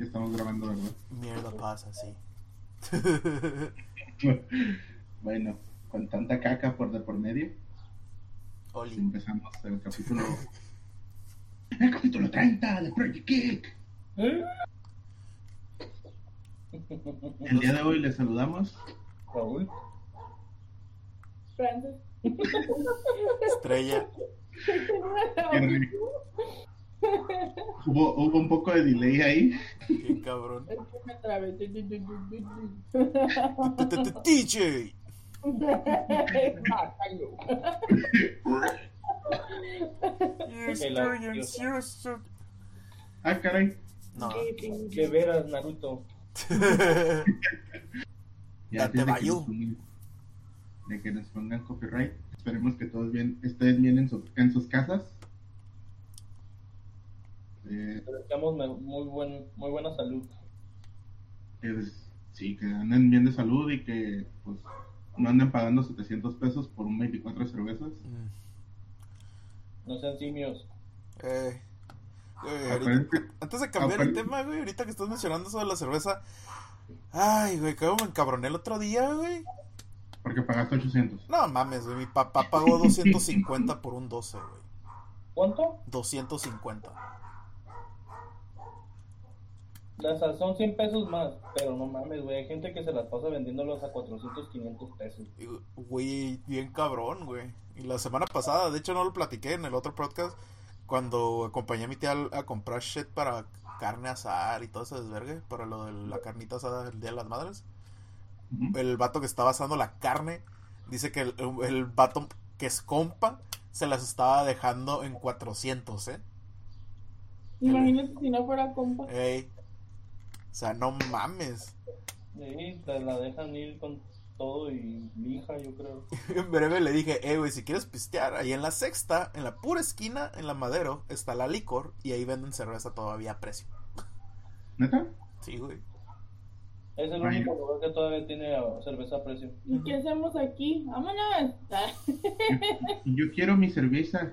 Ya estamos grabando, ¿verdad? Mierda pasa, sí. bueno, con tanta caca por de por medio, Oli. empezamos el capítulo. El capítulo 30 de Project. ¿Eh? El día de hoy les saludamos. Raúl. Estrella. Hubo, hubo un poco de delay ahí. Qué cabrón. DJ. Mátalo. Estoy ansioso. Ah, caray. No. De veras, Naruto. Ya Date antes de que Bayu. nos pongan- De que nos pongan copyright. Esperemos que todos bien, estén bien en, su- en sus casas. Eh, deseamos muy, buen, muy buena salud. que des- sí, que anden bien de salud y que pues no anden pagando 700 pesos por un 24 cervezas. Mm. No sean simios. Eh, ahorita- antes de cambiar el tema, güey, ahorita que estás mencionando eso de la cerveza. Ay, güey, cómo me encabroné el otro día, güey. Porque pagaste 800. No mames, güey, mi papá pagó 250 por un 12, güey. ¿Cuánto? 250. Las son 100 pesos más. Pero no mames, güey. Hay gente que se las pasa vendiéndolos a 400, 500 pesos. Güey, bien cabrón, güey. Y la semana pasada, de hecho no lo platiqué en el otro podcast, cuando acompañé a mi tía a comprar shit para carne asar y todo ese desvergue, para lo de la carnita asada del Día de las Madres. El vato que estaba asando la carne, dice que el, el vato que es compa, se las estaba dejando en 400, ¿eh? Imagínate si no fuera compa. Ey. O sea, no mames. Sí, te la dejan ir con todo y lija, yo creo. En breve le dije, eh, güey, si quieres pistear, ahí en la sexta, en la pura esquina, en la Madero, está la licor y ahí venden cerveza todavía a precio. ¿Neta? Sí, güey. Es el único lugar que todavía tiene cerveza a precio. ¿Y qué hacemos aquí? ¡Vámonos! Y yo quiero mi cerveza.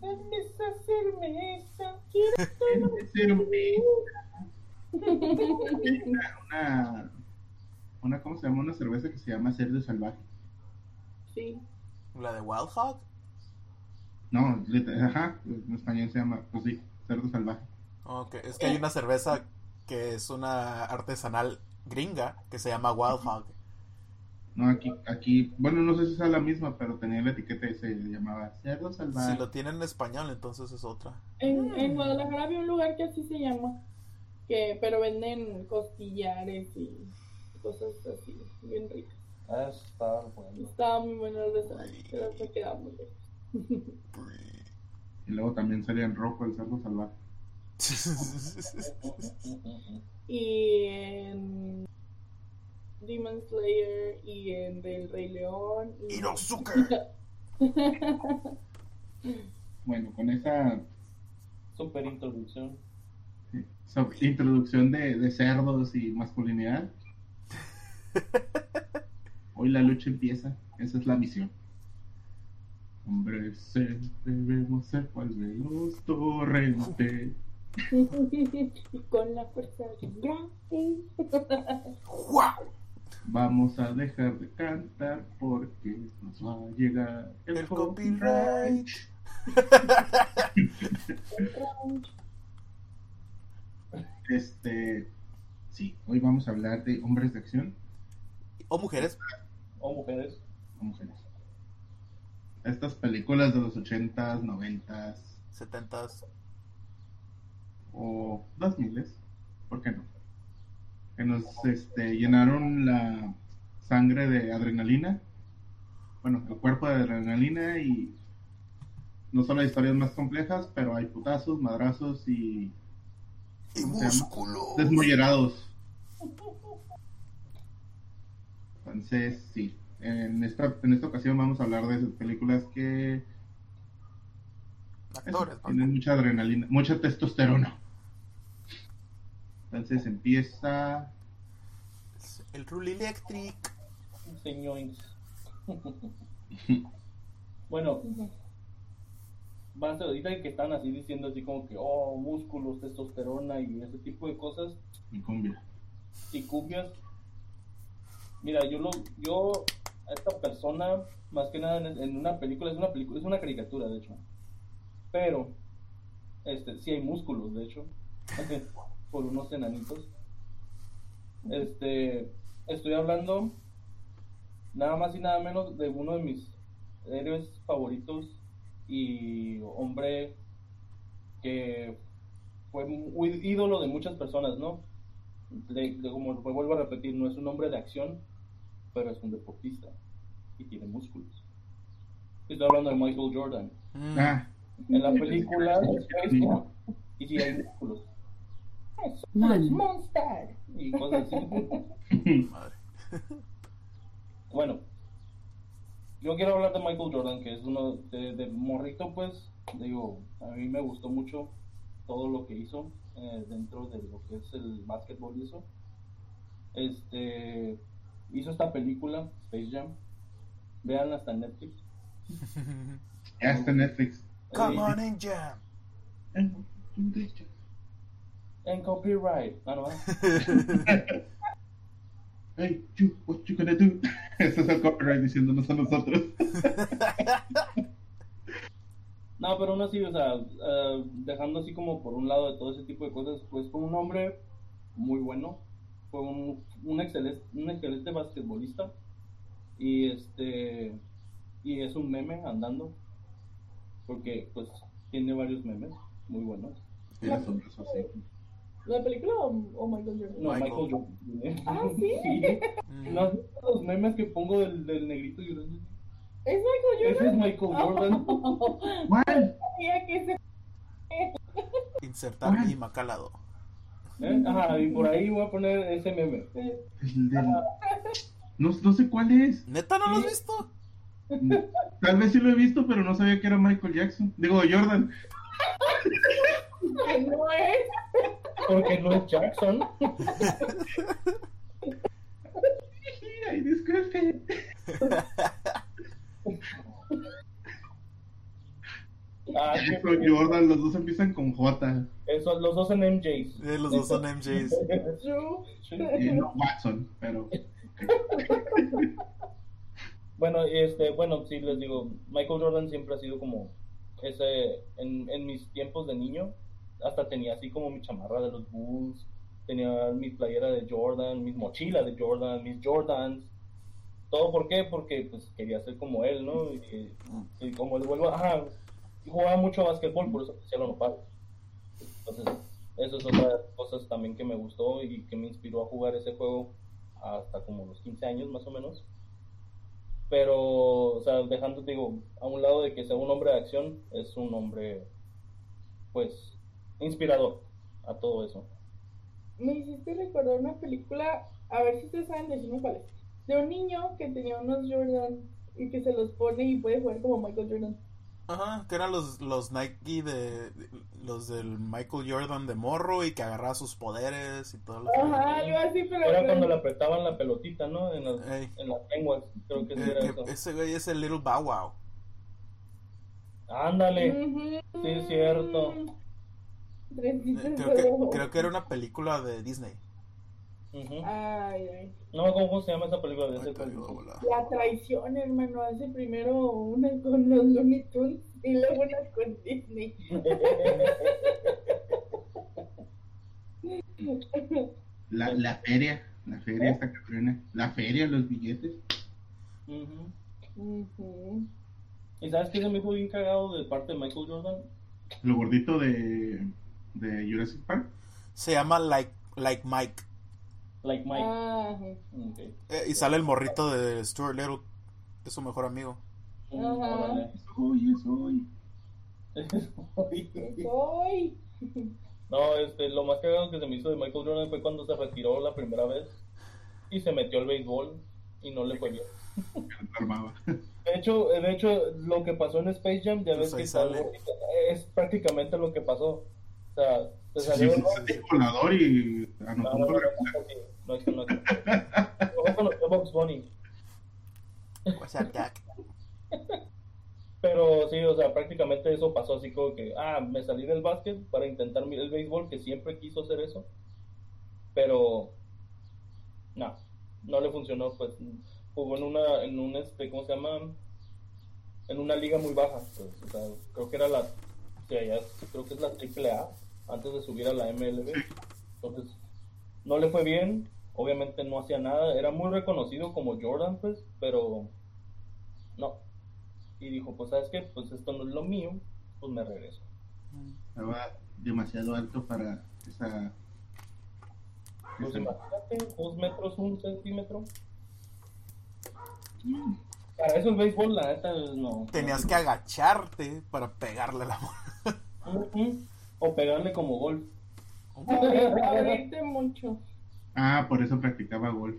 Cerveza, cerveza. Quiero mi cerveza. Una, una, ¿cómo se llama? Una cerveza que se llama Cerdo Salvaje. Sí. La de Wild Hog. No, ajá, en español se llama, pues sí, Cerdo Salvaje. Ok, es que hay una cerveza que es una artesanal gringa que se llama Wild Hog. No, aquí, aquí, bueno, no sé si es la misma, pero tenía la etiqueta y se llamaba Cerdo Salvaje. Si lo tienen en español, entonces es otra. En, en Guadalajara había un lugar que así se llama. Que, pero venden costillares y cosas así, bien ricas. Ah, está bueno. Estaba muy bueno el restaurante, pero se quedaba muy lejos. Y luego también salía en rojo el Cerdo Salvaje. Y en Demon Slayer y en Del Rey León. Y... Inosuke. Bueno, con esa Super introducción. Introducción de, de cerdos y masculinidad, hoy la lucha empieza. Esa es la misión. Hombres, ser, debemos ser cual veloz torrente. y con la fuerza grande. ¡Guau! Vamos a dejar de cantar porque nos va a llegar el, El copyright. copyright. Este, sí, hoy vamos a hablar de hombres de acción O mujeres. O mujeres. o mujeres. Estas películas de los 80s, 90s 70s. o 2000s, ¿por qué no? Que nos este, llenaron la sangre de adrenalina, bueno, el cuerpo de adrenalina y no solo hay historias más complejas, pero hay putazos, madrazos y Y desmollerados. Entonces, sí, en esta, en esta ocasión vamos a hablar de esas películas que eso, Actores. ¿no? tienen mucha adrenalina, mucha testosterona. Entonces empieza El Rule Electric. Señores. bueno, base ahorita y que están así diciendo así como que, oh, músculos, testosterona y ese tipo de cosas Mi cumbia. y cumbias. Mira, yo lo, yo a esta persona, más que nada en, en una película, es una película, es una caricatura de hecho. Pero, este, sí hay músculos, de hecho, por unos enanitos. Este, estoy hablando nada más y nada menos de uno de mis héroes favoritos y hombre que fue muy ídolo de muchas personas, ¿no? De- de- como vuelvo a repetir, no es un hombre de acción, pero es un deportista y tiene músculos. Estoy hablando de Michael Jordan. Ah, En la película, y sí hay músculos. One. es Monster. Y cosas así. Madre. Bueno, yo quiero hablar de Michael Jordan, que es uno de, de morrito, pues, digo, a mí me gustó mucho todo lo que hizo eh, dentro de lo que es el básquetbol y eso. Este, hizo esta película, Space Jam. Vean hasta Netflix. ya está Netflix. Come on in jam. En copyright. Ah, no, Hey, you, what you gonna do? Ese es el copyright diciéndonos a nosotros. No, pero aún así, o sea, eh, dejando así como por un lado de todo ese tipo de cosas, pues fue un hombre muy bueno, fue un, un excelente, un excelente basquetbolista y este y es un meme andando porque pues tiene varios memes muy buenos. Sobre eso, sí. ¿La película o, o Michael Jordan? No, Michael. Michael, Jordan. Ah, ¿sí? Mm. ¿No has visto los memes que pongo del, del negrito llorando? ¿Es Michael Ese es Jordan? Michael Jordan. ¿Cuál? Sabía que ese- Insertar mi macalado. ¿Eh? Ajá, y por ahí voy a poner ese meme. No, no sé cuál es. ¿Neta no lo has visto? Tal vez sí lo he visto, pero no sabía que era Michael Jackson. Digo, Jordan. que no es. Porque no es Jackson. Ay, disculpe. Ah, Jordan, los dos empiezan con J. Eso, los dos en MJs. Eh, los dos son MJs. Y no Watson, pero. Bueno, este, bueno, sí les digo, Michael Jordan siempre ha sido como ese, en, en mis tiempos de niño, hasta tenía así como mi chamarra de los Bulls, tenía mi playera de Jordan, mis mochilas de Jordan, mis Jordans, todo por qué, porque pues quería ser como él, ¿no? Y, como él vuelvo, ajá, jugaba mucho básquetbol, por eso hacía lo nopal. Entonces, eso es otra de las cosas también que me gustó y que me inspiró a jugar ese juego hasta como los 15 años más o menos pero, o sea, dejando, digo, a un lado de que sea un hombre de acción, es un hombre, pues, inspirador a todo eso. Me hiciste recordar una película, a ver si ustedes saben decirme cuál es. De un niño que tenía unos Jordan y que se los pone y puede jugar como Michael Jordan. Ajá, que eran los, los Nike de, de- los del Michael Jordan de morro y que agarraba sus poderes y todo lo que... Ajá, algo así, pero. Era cuando le apretaban la pelotita, ¿no? En las, Ey. en las lenguas, creo que sí Eh, era que eso. ese güey es el Little Bow Wow. Ándale. Sí, es cierto. Eh, Creo que, creo que era una película de Disney. Ujú. Ay, ay. No me acuerdo cómo se llama esa película de ese juego. volada. La traición, hermano. Hace primero una con los Looney Tunes y luego una con Disney. La, la feria. La feria esta Catrina. La feria, los billetes. Ujú. Ujú. ¿Y sabes qué se me hizo bien cagado de parte de Michael Jordan? Lo gordito de. De Jurassic Park. Se llama Like, like Mike. Like Mike. Ah, Ajá. Ok. Eh, y sale el morrito de Stuart Little, es su mejor amigo. Ajá. órale. Soy, soy. Soy. No, este, lo más cagado que se me hizo de Michael Jordan fue cuando se retiró la primera vez y se metió al béisbol y no le fue bien. De hecho, de hecho, lo que pasó en Space Jam, ya Pues ves que sale. es prácticamente lo que pasó. Sea, se Sí, salió sí, ¿no? sí, volador y No, anotó no, no, no, no, no. Bunny. What's up, Doc? Pero sí, o sea, prácticamente eso pasó así como que, ah, me salí del básquet para intentar el béisbol, que siempre quiso hacer eso. Pero, no, no le funcionó, pues jugó en una, en un, este, ¿cómo se llama? En una liga muy baja, pues, o sea, creo que era la, o sea, ya creo que es la triple A, antes de subir a la MLB. Entonces, no le fue bien, obviamente no hacía nada, era muy reconocido como Jordan, pues, pero no. Y dijo, pues, ¿sabes qué? Pues esto no es lo mío, pues me regreso. Estaba demasiado alto para esa. Pues esa- imagínate, dos metros, un centímetro. Para eso el béisbol, la neta, no. Tenías no. que agacharte para pegarle la bola. Ujú. O pegarle como golf. Mucho. Ah, por eso practicaba golf.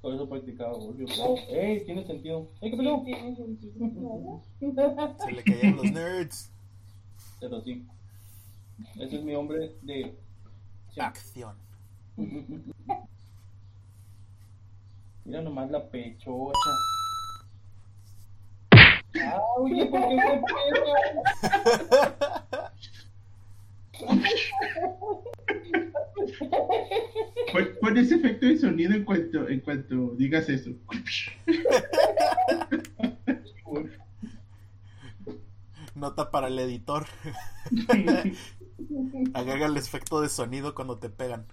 Por eso practicaba golf. Yo, oh, ey, tiene sentido. Ey, ¿qué pasó? Tiene sentido. ¿no? Se le caían los nerds. Pero sí. Ese es mi hombre de. sí. Acción. Mira nomás la pechocha. Ah, oye, ¿por qué se pega? Pon, pon ese efecto de sonido en cuanto, en cuanto digas eso. Nota para el editor. Agrega el efecto de sonido cuando te pegan.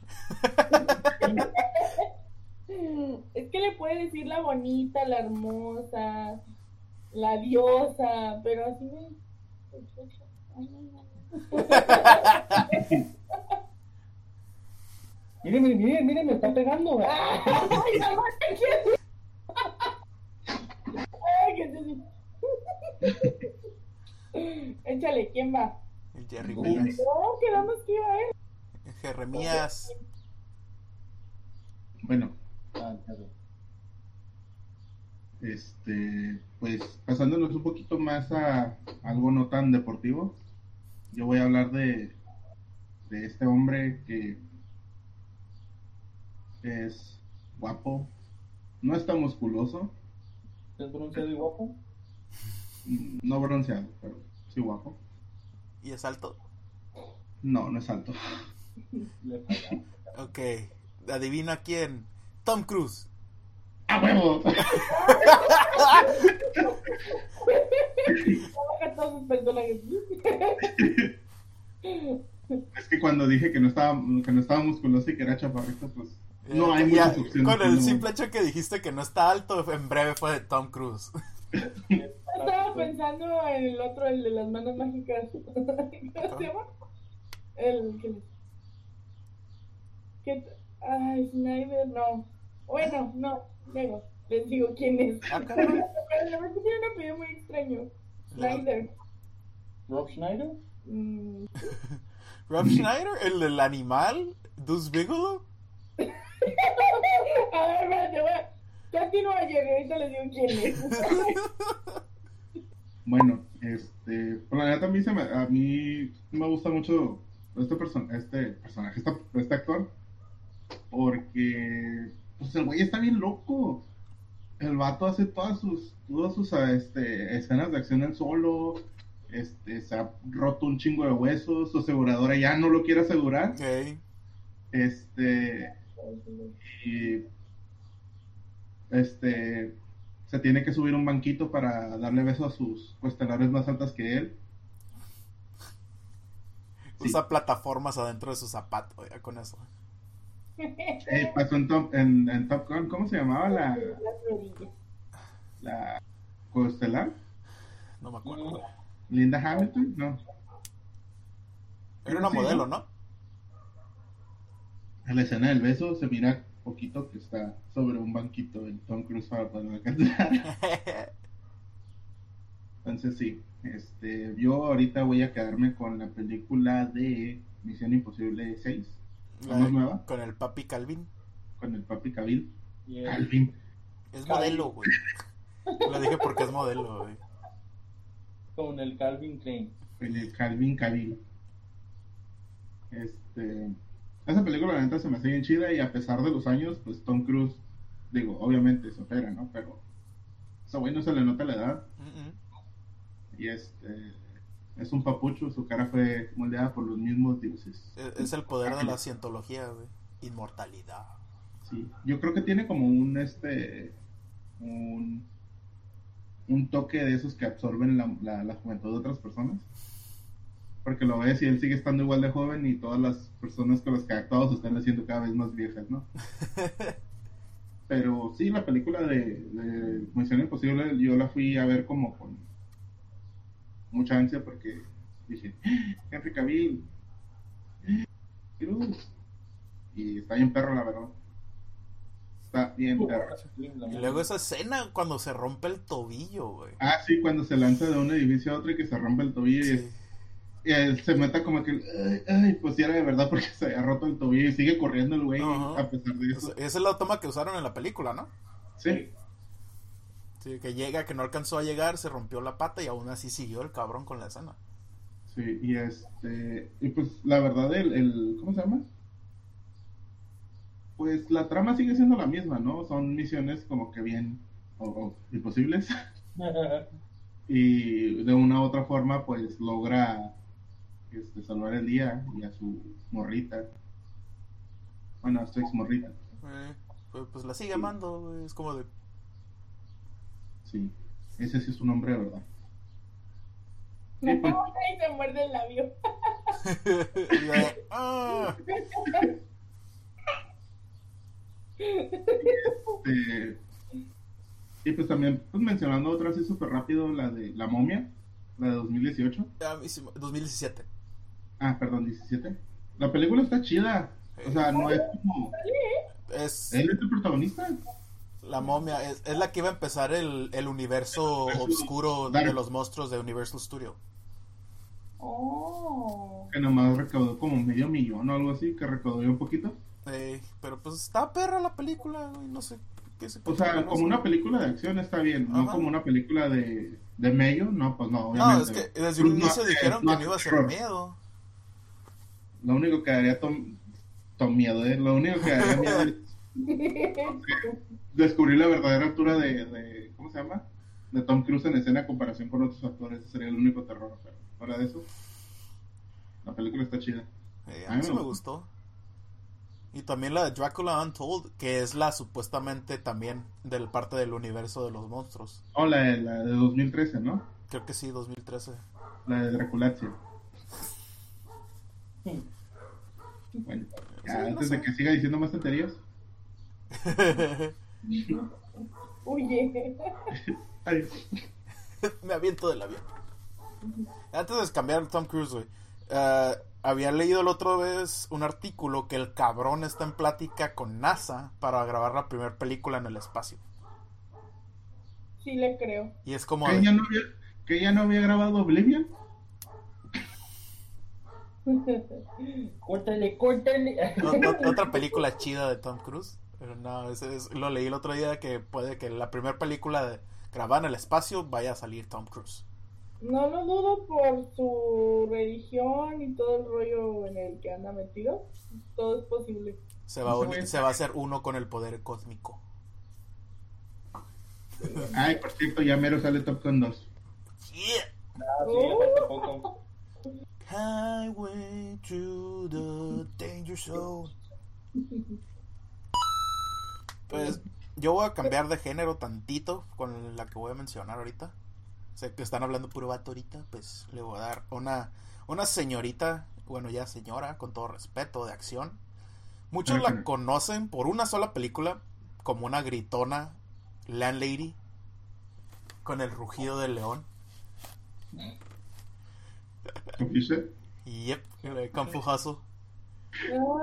Es que le puede decir la bonita, la hermosa, la diosa, pero así me. Miren, miren, miren, miren, me está pegando. Ay, no Échale, ¿quién va? El Jerry No. Quedamos que iba él. Jeremías. Bueno, este, pues pasándonos un poquito más a algo no tan deportivo, yo voy a hablar de, de este hombre que es guapo, no está musculoso, ¿Es bronceado y guapo? mm, no bronceado, pero sí guapo. ¿Y es alto? No, no es alto. Ok. Adivina quién. Tom Cruise. ¡A huevo! Sus personajes. Es que cuando dije que no estaba, que no estaba musculoso y que era chaparrito, pues no hay Eh, Ya, muchas opciones. Con el no. simple hecho que dijiste que no está alto, en breve fue de Tom Cruise. Estaba pensando en el otro, el de las manos mágicas. ¿Cómo se llama? El que. que ay, Snyder, no. Bueno, no, luego les digo quién es. Ah. Pero la verdad tiene un apellido muy extraño. Snyder. ¿Rob Schneider? Mm, Rob Schneider, el del animal, Dus Bigelow. A ver, espérate, voy a. Continúa, Jerry, ahorita les digo quién es. Bueno, este, por la neta a mí, se me, a mí me gusta mucho este, person este personaje, este, este actor, porque pues el güey está bien loco. El vato hace todas sus, todas sus este, escenas de acción él solo, este, se ha roto un chingo de huesos, su aseguradora ya no lo quiere asegurar, Ok. este, y este se tiene que subir un banquito para darle beso a sus cuestelares más altas que él. Sí. Usa plataformas adentro de su zapato, ya con eso. Eh, pasó en Top, en, en Top Gun, ¿cómo se llamaba la, la coestelar? No me acuerdo. Linda Hamilton, no. Era una Sí, modelo, ¿no? ¿no? En la escena del beso se mira poquito que está sobre un banquito el Tom Cruise para poder alcanzar. Entonces sí, este, yo ahorita voy a quedarme con la película de Misión Imposible 6, La ¿No es de- nueva? Con el papi Calvin. con el papi el- Calvin. Es Calvin. modelo, güey. Lo dije porque es modelo, güey. Con el Calvin Klein. con el Calvin Cabil. Este, esa película la neta se me hace bien chida y a pesar de los años, pues Tom Cruise, digo, obviamente se opera, ¿no? Pero ese güey no se le nota la edad. Y este es un papucho, su cara fue moldeada por los mismos dioses. Es, el poder de la cientología, güey. Inmortalidad. Sí, yo creo que tiene como un este un, un toque de esos que absorben la, la, la juventud de otras personas. Porque lo ves y él sigue estando igual de joven y todas las personas con las que ha actuado se están haciendo cada vez más viejas, ¿no? Pero sí, la película de, de Misión Imposible yo la fui a ver como con mucha ansia porque dije, Henry Cavill, Cruz. Y está bien perro, la verdad. Está bien perro. Y luego esa escena cuando se rompe el tobillo, güey. Ah, sí, cuando se lanza de un edificio a otro y que se rompe el tobillo y, él se meta como que, ay, ay, pues sí era de verdad porque se había roto el tobillo y sigue corriendo el güey a pesar de eso. esa es la toma que usaron en la película, ¿no? Sí, Sí, que llega, que no alcanzó a llegar, se rompió la pata y aún así siguió el cabrón con la escena. sí, y este, y pues la verdad, el, el ¿cómo se llama? Pues la trama sigue siendo la misma, ¿no? Son misiones como que bien, o, o imposibles. y de una u otra forma pues logra este, salvar el día y a su morrita bueno a su ex morrita Eh, pues, pues la sigue amando. Es como de. Sí ese sí es su nombre de verdad Sí, pues. y se muerde el labio. "Ah". Este, y pues también pues mencionando otra así súper rápido la de la momia la de 2018 A mí sí me- 2017. ah perdón 17 la película está chida o sea no es como Es él es el protagonista la momia, es, es la que iba a empezar el, el universo oscuro de los monstruos de Universal Studio. Oh. que nomás recaudó como medio millón o algo así que recaudó un poquito Eh, pero pues está perra la película, güey. No sé qué se O sea, no como sé. una película de acción está bien, no como una película de, de medio, no, pues no, No, obviamente. es que desde un inicio no, dijeron que no iba a ser miedo. Lo único que daría Tom, Tom miedo, ¿eh? Lo único que daría miedo es descubrir la verdadera altura de, de, ¿cómo se llama? De Tom Cruise en escena en comparación con otros actores, ese sería el único terror, pero fuera de eso, la película está chida. Eh, A mí sí me gustó. Y también la de Dracula Untold, que es la supuestamente también del parte del universo de los monstruos. Oh, la de, la de 2013, ¿no? Creo que sí, 2013. La de Draculacia. Bueno, ya, Sí, no antes sé. de que siga diciendo más tonterías. Huye. Me aviento del avión. Antes de cambiar Tom Cruise, güey. eh, había leído la otra vez un artículo que el cabrón está en plática con NASA para grabar la primera película en el espacio. Sí le creo. Y es como... ¿Que de- ella no había, que ella no había grabado Oblivion? Córtale, córtale. Ot- otra película chida de Tom Cruise. Pero no, ese es- lo leí el otro día que puede que la primera película de, grabada en el espacio vaya a salir Tom Cruise. No lo dudo por su religión y todo el rollo en el que anda metido. Todo es posible. Se va, a Ese uni- güey- se va a hacer uno con el poder cósmico. Ay, por cierto, ya mero sale Top Gun 2. Yeah. Ah, sí, falta poco. Highway to the danger zone. Pues yo voy a cambiar de género tantito con la que voy a mencionar ahorita. Sé que están hablando puro vato ahorita, pues le voy a dar una, una señorita, bueno ya señora, con todo respeto, de acción. Muchos la conocen por una sola película como una gritona landlady con el rugido del león. ¿Confuse? Yep, la de Kung Fu Hustle.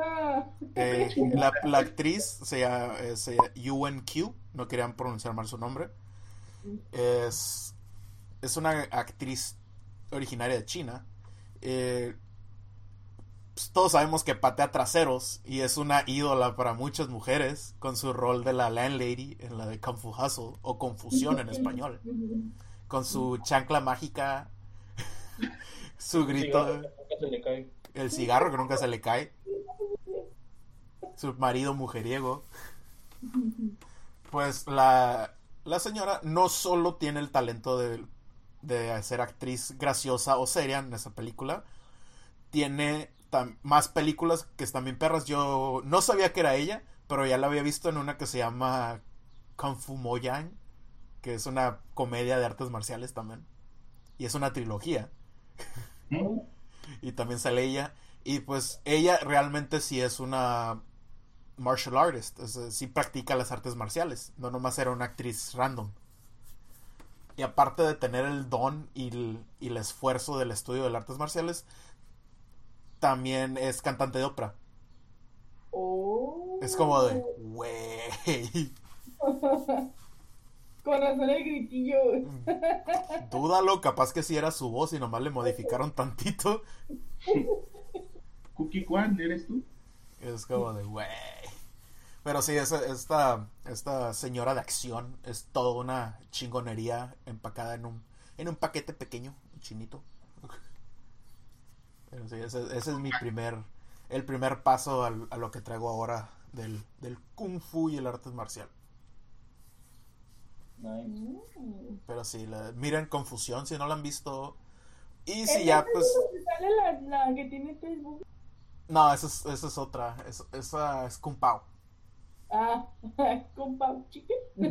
Ah, Eh, la, la actriz se llama eh, se llama Yuan Q, no querían pronunciar mal su nombre. Es, es una actriz originaria de China. Eh, pues, todos sabemos que patea traseros y es una ídola para muchas mujeres con su rol de la landlady en la de Kung Fu Hustle o Confusión en español. Con su chancla mágica, su grito, Cigarro, nunca se le cae. el cigarro que nunca se le cae, su marido mujeriego. Pues la, la señora no solo tiene el talento de, de ser actriz graciosa o seria en esa película. Tiene más películas que están bien perras. Yo no sabía que era ella, pero ya la había visto en una que se llama Kung Fu Moyang, que es una comedia de artes marciales también. Y es una trilogía. ¿Mm? Y también sale ella. Y pues ella realmente sí es una martial artist. Es, eh, sí practica las artes marciales. No nomás era una actriz random. Y aparte de tener el don y el, y el esfuerzo del estudio de las artes marciales, también es cantante de ópera. Oh. Es como de, wey, Con razón el gritillo. dúdalo, capaz que sí era su voz y nomás le modificaron tantito. Cookie Kwan, ¿eres tú? Es como de, wey. Pero sí, esa- esta, esta señora de acción es toda una chingonería empacada en un, en un paquete pequeño, chinito. Pero sí, ese, ese es mi primer, el primer paso al- a lo que traigo ahora del, del kung fu y el arte marcial. Nice. Pero sí, la- miren Confusión si no la han visto. Y ¿Es si ya, pues... sale la, la que tiene Facebook? No, esa es, esa es otra. es- esa es Kung Pao. Ah, con Pau Chicken.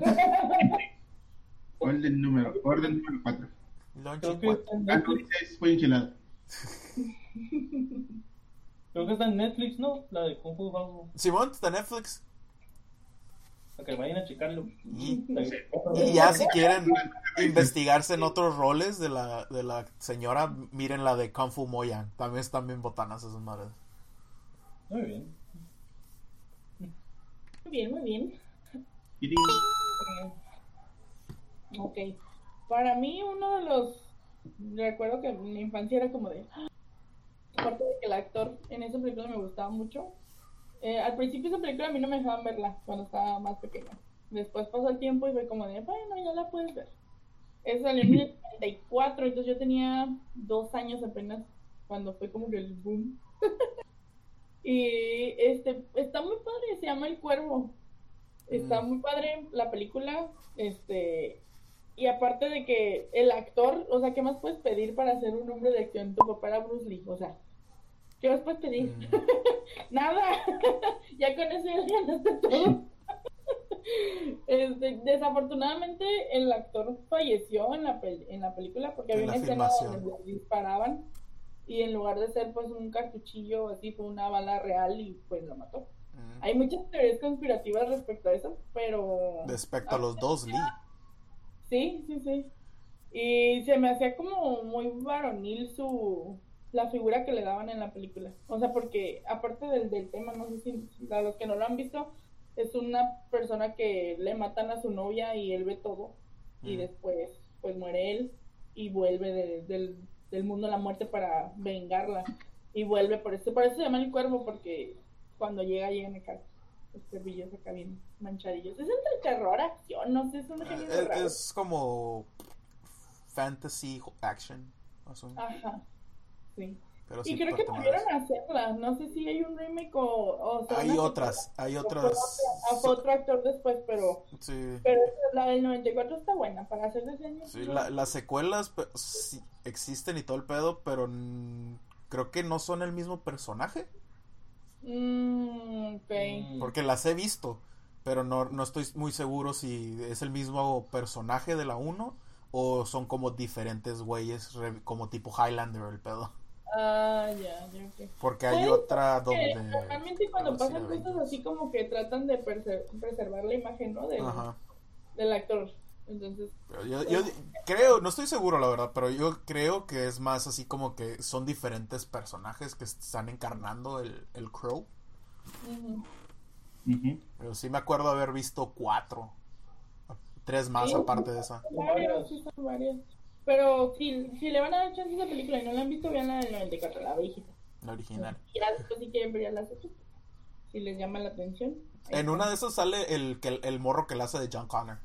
Orden número, orden número 4. Lonchi Creo que, cuatro. está en Ah, no, Netflix. Creo que está en Netflix, ¿no? La de Kung Fu. Simón, está en Netflix. Para que vayan a checarlo. Y- Y ya si quieren investigarse en otros roles de la, de la señora, miren la de Kung Fu Moyan. También están bien botanas esas madres. Muy bien. Muy bien, muy bien. Tirín. Ok. Para mí, uno de los. Recuerdo que en mi infancia era como de. Aparte de que el actor en esa película me gustaba mucho. eh, al principio esa película a mí no me dejaban verla cuando estaba más pequeña. Después pasó el tiempo y fue como de, bueno, ya la puedes ver. Esa salió en el 94, entonces yo tenía dos años apenas cuando fue como que el boom. y este, está muy padre, se llama El Cuervo. Está Mm. muy padre la película, este, y aparte de que el actor, o sea, ¿qué más puedes pedir para ser un hombre de acción? Tu papá era Bruce Lee, o sea, ¿qué más puedes pedir? Mm. Nada, ya con eso ya ganaste todo. Este, desafortunadamente el actor falleció en la, pel- en la película porque En había una escena donde disparaban y en lugar de ser pues un cartuchillo así fue una bala real y pues lo mató. Hay muchas teorías conspirativas respecto a eso, pero... Respecto a los dos Lee. Sí, sí, sí. Y se me hacía como muy varonil su la figura que le daban en la película. O sea, porque aparte del, del tema, no sé si a los que no lo han visto, es una persona que le matan a su novia y él ve todo. Y después, pues muere él y vuelve de- del, del mundo a la muerte para vengarla. Y vuelve, por eso, por eso se llama el cuervo, porque cuando llega, llegan acá los cervillos acá bien manchadillos. Es entre terror, acción, no sé, es un género Es, raro. es como fantasy action. más o menos. Ajá, sí. Pero Y sí, creo que pertenece. volvieron a hacerla. No sé si hay un remake o. o sea, Hay otras, hay otras. fue otro actor después, pero. Sí. Pero la del 94 está buena para hacer de año. Sí, la- las secuelas sí existen y todo el pedo, pero creo que no son el mismo personaje. Mm, ok. Mm. Porque las he visto, pero no, no estoy muy seguro si es el mismo personaje de la 1 o son como diferentes güeyes, como tipo Highlander el pedo. Ah, ya, ya, ok. Porque hay otra donde... normalmente cuando pasan cosas así como que tratan de preser- preservar la imagen, ¿no? Del, Ajá. del actor. Entonces, yo, yo creo, no estoy seguro la verdad, pero yo creo que es más así como que son diferentes personajes que están encarnando el, el Crow. ujú. Ujú. Pero sí me acuerdo haber visto cuatro. Tres más Sí. aparte de esa. Son varias, sí, son varias. Pero si, si le van a dar chance a esa película y no la han visto, vean la del 94, la viejita. La original. Y ya después si quieren ver ya las otras, si les llama la atención. ahí En una de esas sale el, que el, morro que la hace de John Connor.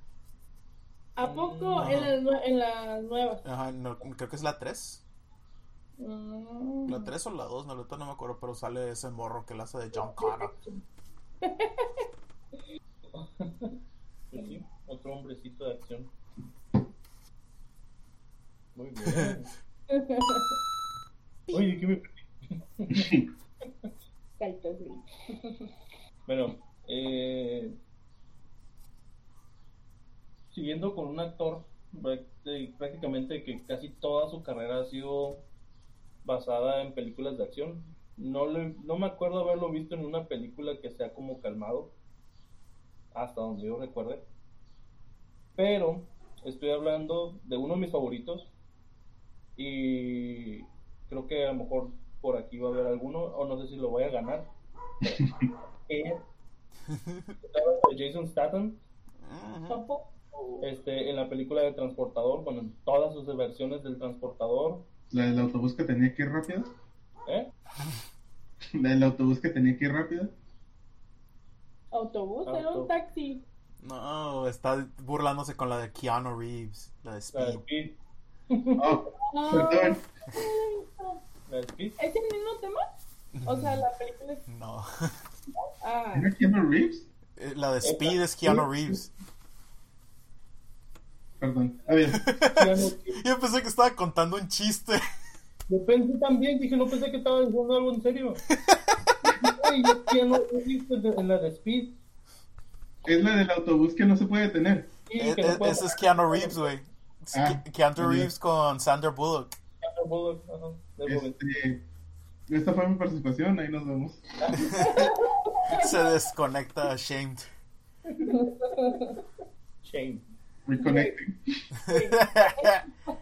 ¿A poco Ajá. en las, en las nuevas? Ajá, no, creo que es la 3. Mm. La 3 o la 2, no, no me acuerdo, pero sale ese morro que la hace de John Connor. Pues sí, otro hombrecito de acción. Muy bien. Oye, ¿qué me. Bueno, eh, siguiendo con un actor prácti- prácticamente que casi toda su carrera ha sido basada en películas de acción. No, le- no me acuerdo haberlo visto en una película que sea como calmado, hasta donde yo recuerde. Pero estoy hablando de uno de mis favoritos y creo que a lo mejor por aquí va a haber alguno, o no sé si lo voy a ganar. Eh, Jason Statham. Tampoco. este, en la película de Transportador, bueno, en todas sus versiones del Transportador. La del autobús que tenía que ir rápido. ¿eh? La del autobús que tenía que ir rápido. Autobús, era un taxi. No, está burlándose con la de Keanu Reeves, la de La de Speed. Oh, perdón. ¿Es el mismo tema? O sea, la película es... No, Ah, ¿Era Keanu Reeves? Eh, la de Speed es Keanu Reeves. Perdón. A ver, no- Yo pensé que estaba contando un chiste. Yo pensé también, dije, no pensé que estaba diciendo algo en serio. Yo no he visto en la de Speed. es la del autobús que no se puede detener. Sí, Eh, no eh, puedo Ese es Keanu Reeves, güey. Ah, Ke- Keanu. Reeves con Sandra Bullock. parar, Bullock, ajá, de momento. Este, esta fue mi participación, ahí nos vemos. Se desconecta Shamed. Shame. Reconnecting.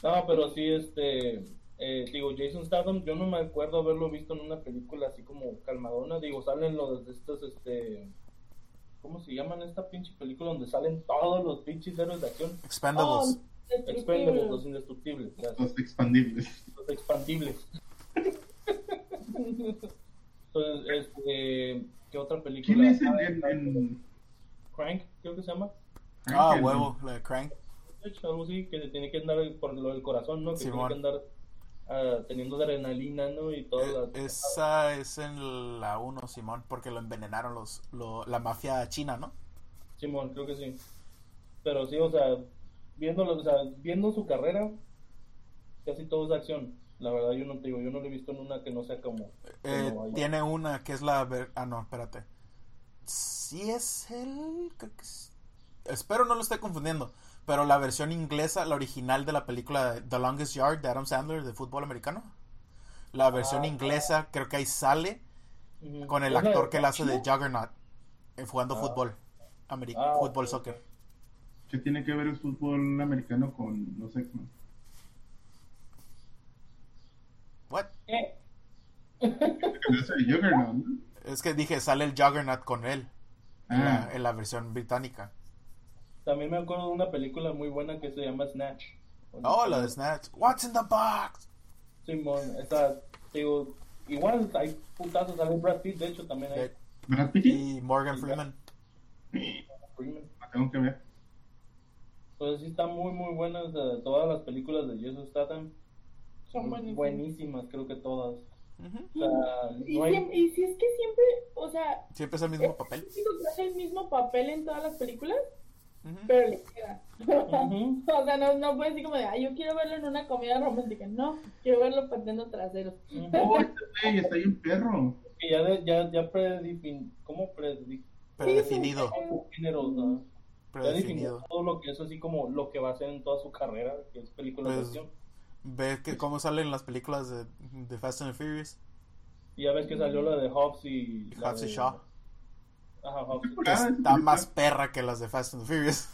No, pero sí, este, eh, digo, Jason Statham, yo no me acuerdo haberlo visto en una película así como calmadona, digo, salen los de estos, este, ¿cómo se llaman esta pinche película donde salen todos los pinches héroes de acción? Expendables. Expendables, los indestructibles, gracias, Los expandibles. los expandibles. Entonces, este, ¿qué otra película? ¿Quién es en, Ah, en, en- Crank, creo que se llama. Ah, huevo, la de Crank. algo así, que se tiene que andar por lo del corazón, ¿no? Que Simón. tiene que andar ah, teniendo adrenalina, ¿no? Y Eh, las... Esa es en la 1, Simón, porque lo envenenaron los, lo- la mafia china, ¿no? Simón, creo que sí. Pero sí, o sea, viéndolo, o sea, viendo su carrera, casi todo es de acción. La verdad, yo no te digo, yo no lo he visto en una que no sea como. Eh, como tiene una que es la... ver- Ah, no, espérate. Sí es el... creo que es- Espero no lo esté confundiendo. Pero la versión inglesa, la original de la película The Longest Yard de Adam Sandler de fútbol americano. La versión Ah. inglesa creo que ahí sale con el ¿Es la de actor que la hace de? Juggernaut. eh, jugando Ah. fútbol. Ameri- Ah, fútbol, soccer. ¿Qué tiene que ver el fútbol americano con los X-Men? What? Eh, ¿no? Es que dije, sale el Juggernaut con él. En, la, en la versión británica. También me acuerdo de una película muy buena que se llama Snatch. Oh, la de Snatch. What's in the box? Simón, esa, digo, igual hay putazos, sale Brad Pitt, de hecho, también hay Eh, Brad Pitt. Y Morgan Freeman. Freeman. La tengo que ver. Entonces sí están muy muy buenas todas las películas de Jason Statham. Son Son buenísimas. buenísimas, creo que todas. Ujú. O sea, Y, no hay- y si es que siempre, o sea, Siempre es el mismo papel. que hace el mismo papel en todas las películas, Pero le queda. Ujú. O sea, no, no puede decir como de, ay, yo quiero verlo en una comedia romántica. No, quiero verlo pateando traseros. Oh, este güey está bien perro. Que ya, de- ya, ya predefin... ¿Cómo predefinido? Predefinido. Géneros, ¿no? Predefinido. todo lo que es así como lo que va a hacer en toda su carrera, que es películas de Pues, acción. Ve que cómo salen las películas de, de Fast and the Furious. Y ya ves que salió la de Hobbs y... Y la Hobbs y de- Shaw. Ajá. Que está más perra que las de Fast and the Furious.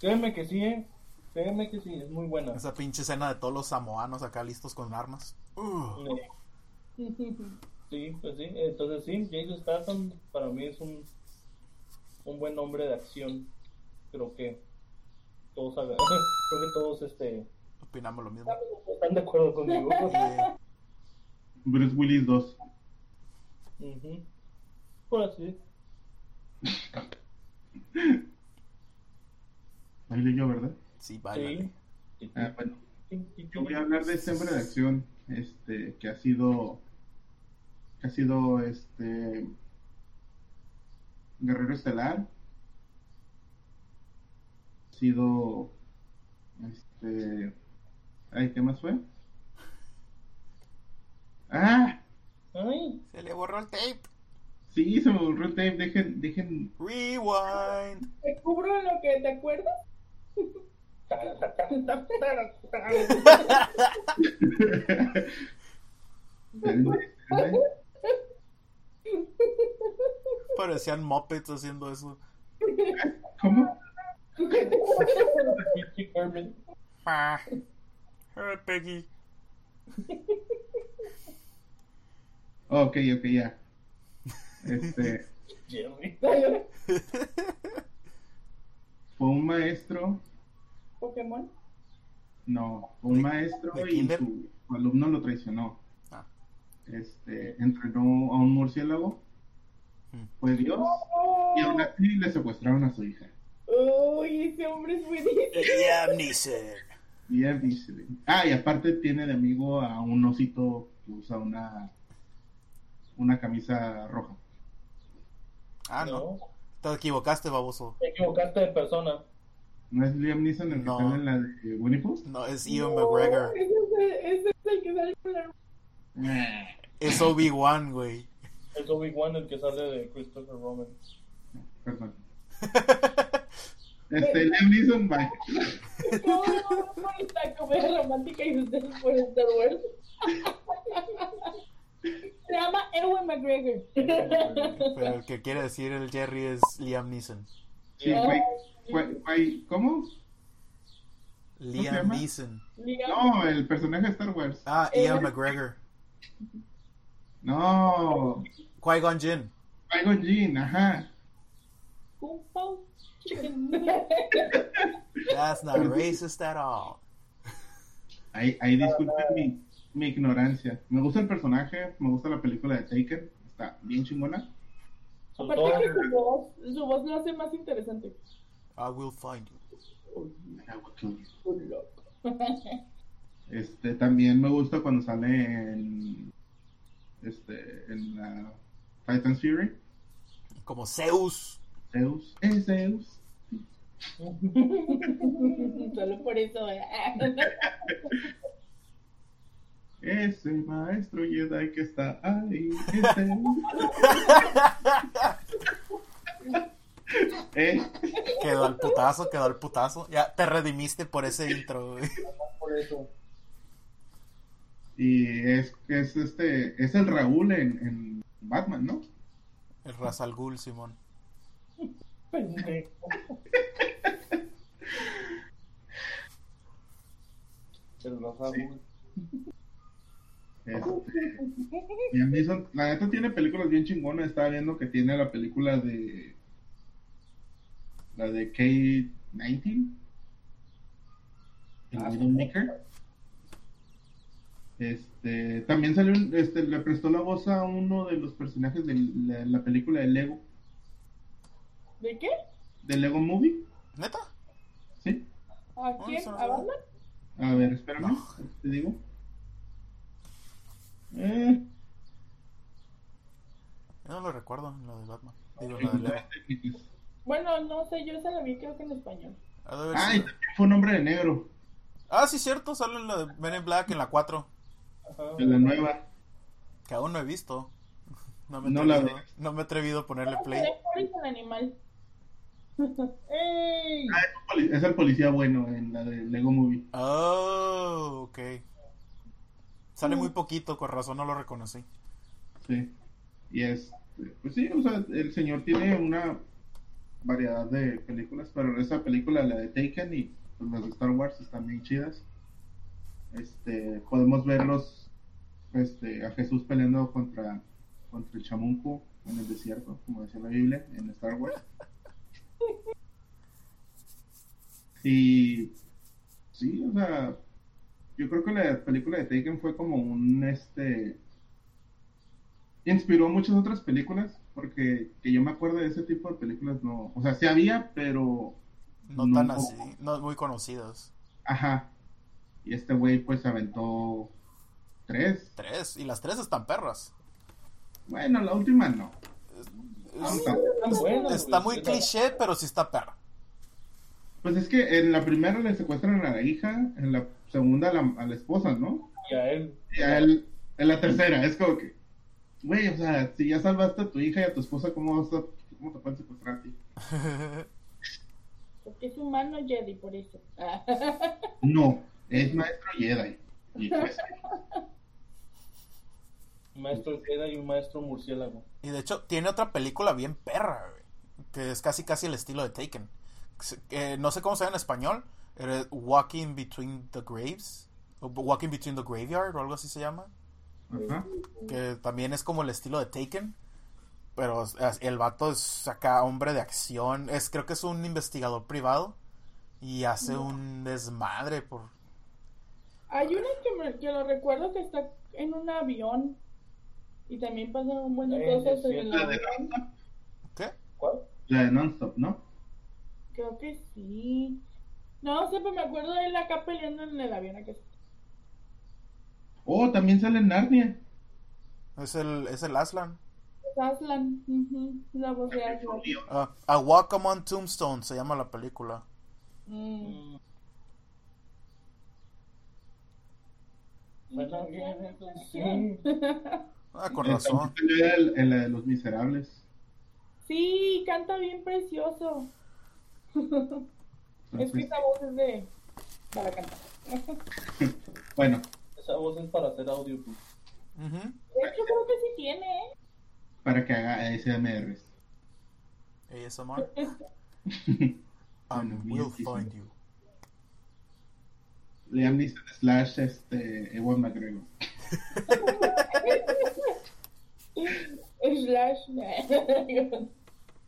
Créeme que sí, ¿eh? Créeme que sí, es muy buena. Esa pinche escena de todos los samoanos acá listos con armas. Uh, Sí, pues sí. Entonces sí, Jason Statham para mí es un, un buen hombre de acción. Creo que todos creo que todos este opinamos lo mismo. están de acuerdo conmigo. Bruce Willis 2. Ujú. Por así. Ahí yo, ¿verdad? sí, bailale. Sí. Ah, bueno. Yo voy a hablar de este hombre de acción, este, que ha sido, que ha sido, este, guerrero estelar, ha sido, este, Este. Ay, ¿qué más fue? Ah, Ay, Se le borró el tape. Sí, se me borró tape. Dejen, dejen. Rewind. ¿Te cubro lo que te acuerdas? Parecían Muppets haciendo eso. ¿Cómo? Ah. Peggy. Ok, ok, ya. Este. Fue un maestro. Pokémon. No, fue un ¿De- maestro y kinder? su, su alumno lo traicionó. Ah. Este, entrenó a un murciélago. Mm. Fue Dios. Y aún así le secuestraron a su hija. Uy, ese hombre es buenísimo. Liam Neeson. Bien visible. Ah, y aparte tiene de amigo a un osito que usa una una camisa roja. Ah, no. No, Te equivocaste, baboso. te equivocaste de persona. ¿No es Liam Neeson el que No. sale en la de Winnie Pooh? No, es Ian No, McGregor. Ese es, el, que sale la... Es Obi-Wan, güey. Es Obi-Wan el que sale de Christopher Robin. Perdón. Este, Liam Neeson, bye. No, por esta comedia romántica y ustedes por Star Wars. Se llama Ewan McGregor. Pero el que quiere decir el Jerry es Liam Neeson. Sí, güey, güey, ¿Cómo? Liam? Neeson. No, el personaje de Star Wars. Ah, Ian McGregor. No, Qui-Gon Jinn. Qui-Gon Jinn, ajá. Kung Pao Chicken. That's not racist at all. Ahí, ahí disculpen mi, ignorancia. Me gusta el personaje, me gusta la película de Taken. Está bien chingona. Aparte que su voz, su voz lo hace más interesante. I will find you. Este, también me gusta cuando sale en, este, en la Titan's Fury. Como Zeus. Zeus, es Zeus. Solo por eso. eh. Ese maestro Jedi que está ahí. Es Zeus. ¿Eh? Quedó al putazo, quedó al putazo. Ya te redimiste por ese intro, güey. por eso. Y es, es este, es el Raúl en, en Batman, ¿no? El Ra's al Ghul, Simón. El Rafa Sí. Este, Liam Neeson, la neta tiene películas bien chingonas. Estaba viendo que tiene la película de. La de K-19. El Ah, Widowmaker. Este, también salió, un- este, le prestó la voz a uno de los personajes de la, la película de Lego, ¿De qué? de Lego Movie, ¿Neta? ¿sí? ¿A quién? eso no ¿A. Batman? A ver, espérame, No. te digo. Eh, Yo no lo recuerdo en la de Batman. Digo, en la de Lego. técnicas. Bueno, no sé, yo esa la vi creo que en español. Ay, sido- también fue un hombre de negro, Ah, sí, cierto. Sale en la de Men in Black en la 4. Ajá. de la nueva. Que aún no he visto. No me he No la atrevido, no me he atrevido a ponerle play. Boris el animal. ¡Ey! Ah, es, es el policía bueno en la de Lego Movie. Oh, ok. Sale muy poquito, con razón no lo reconocí. Sí. Y es, pues sí, o sea, el señor tiene una variedad de películas, pero esa película, la de Taken y pues, las de Star Wars están bien chidas. Este, podemos verlos, este, a Jesús peleando contra, contra el chamunco en el desierto, como decía la Biblia, en Star Wars. Y sí, o sea, yo creo que la película de Taken fue como un este inspiró muchas otras películas porque que yo me acuerdo de ese tipo de películas no, o sea, sí había, pero No No, tan así, no muy conocidos. ajá. Y este güey pues aventó tres. Tres, y las tres están perras. Bueno, la última no. Es- está. Buenas, muy cliché, pero sí está perra. Pues es que en la primera le secuestran a la hija, en la segunda a la, a la esposa, ¿no? Y a él. Y a él, en la tercera, es como que, güey, o sea, si ya salvaste a tu hija y a tu esposa, ¿cómo, vas a, cómo te pueden secuestrar a ti? Porque es humano Jedi, por eso. No, es maestro Jedi. Y pues, maestro queda y un maestro murciélago. Y de hecho, tiene otra película bien perra, güey, que es casi casi el estilo de Taken. Eh, no sé cómo se llama en español. Eh, Walking Between the Graves. O Walking Between the Graveyard o algo así se llama. ajá. Que también es como el estilo de Taken. Pero el vato es acá hombre de acción. Es, creo que es un investigador privado. Y hace un desmadre por... Hay una que, me, que lo recuerdo que está en un avión. Y también pasan un buen de Eh, cosas en el avión. ¿Qué? ¿Cuál? la de Nonstop, ¿no? Creo que sí. No, siempre me acuerdo de él acá peleando en el avión. acá. Oh, también sale en Narnia. Es el, es el Aslan. Es Aslan. La voz de Aslan. Ah, A Walk Among Tombstone se llama la película. Mm. Bueno, sí. Ah, con razón. en la de Los Miserables. Sí, canta bien precioso. Es que esa voz es de. para cantar. bueno, Esa voz es para hacer audio. pues. Ujú. De hecho, creo que sí tiene, ¿eh? para que haga ASMRs. ASMR. Bueno, I bien, will sí, find you. Liam Neeson slash este, Ewan McGregor. Slash.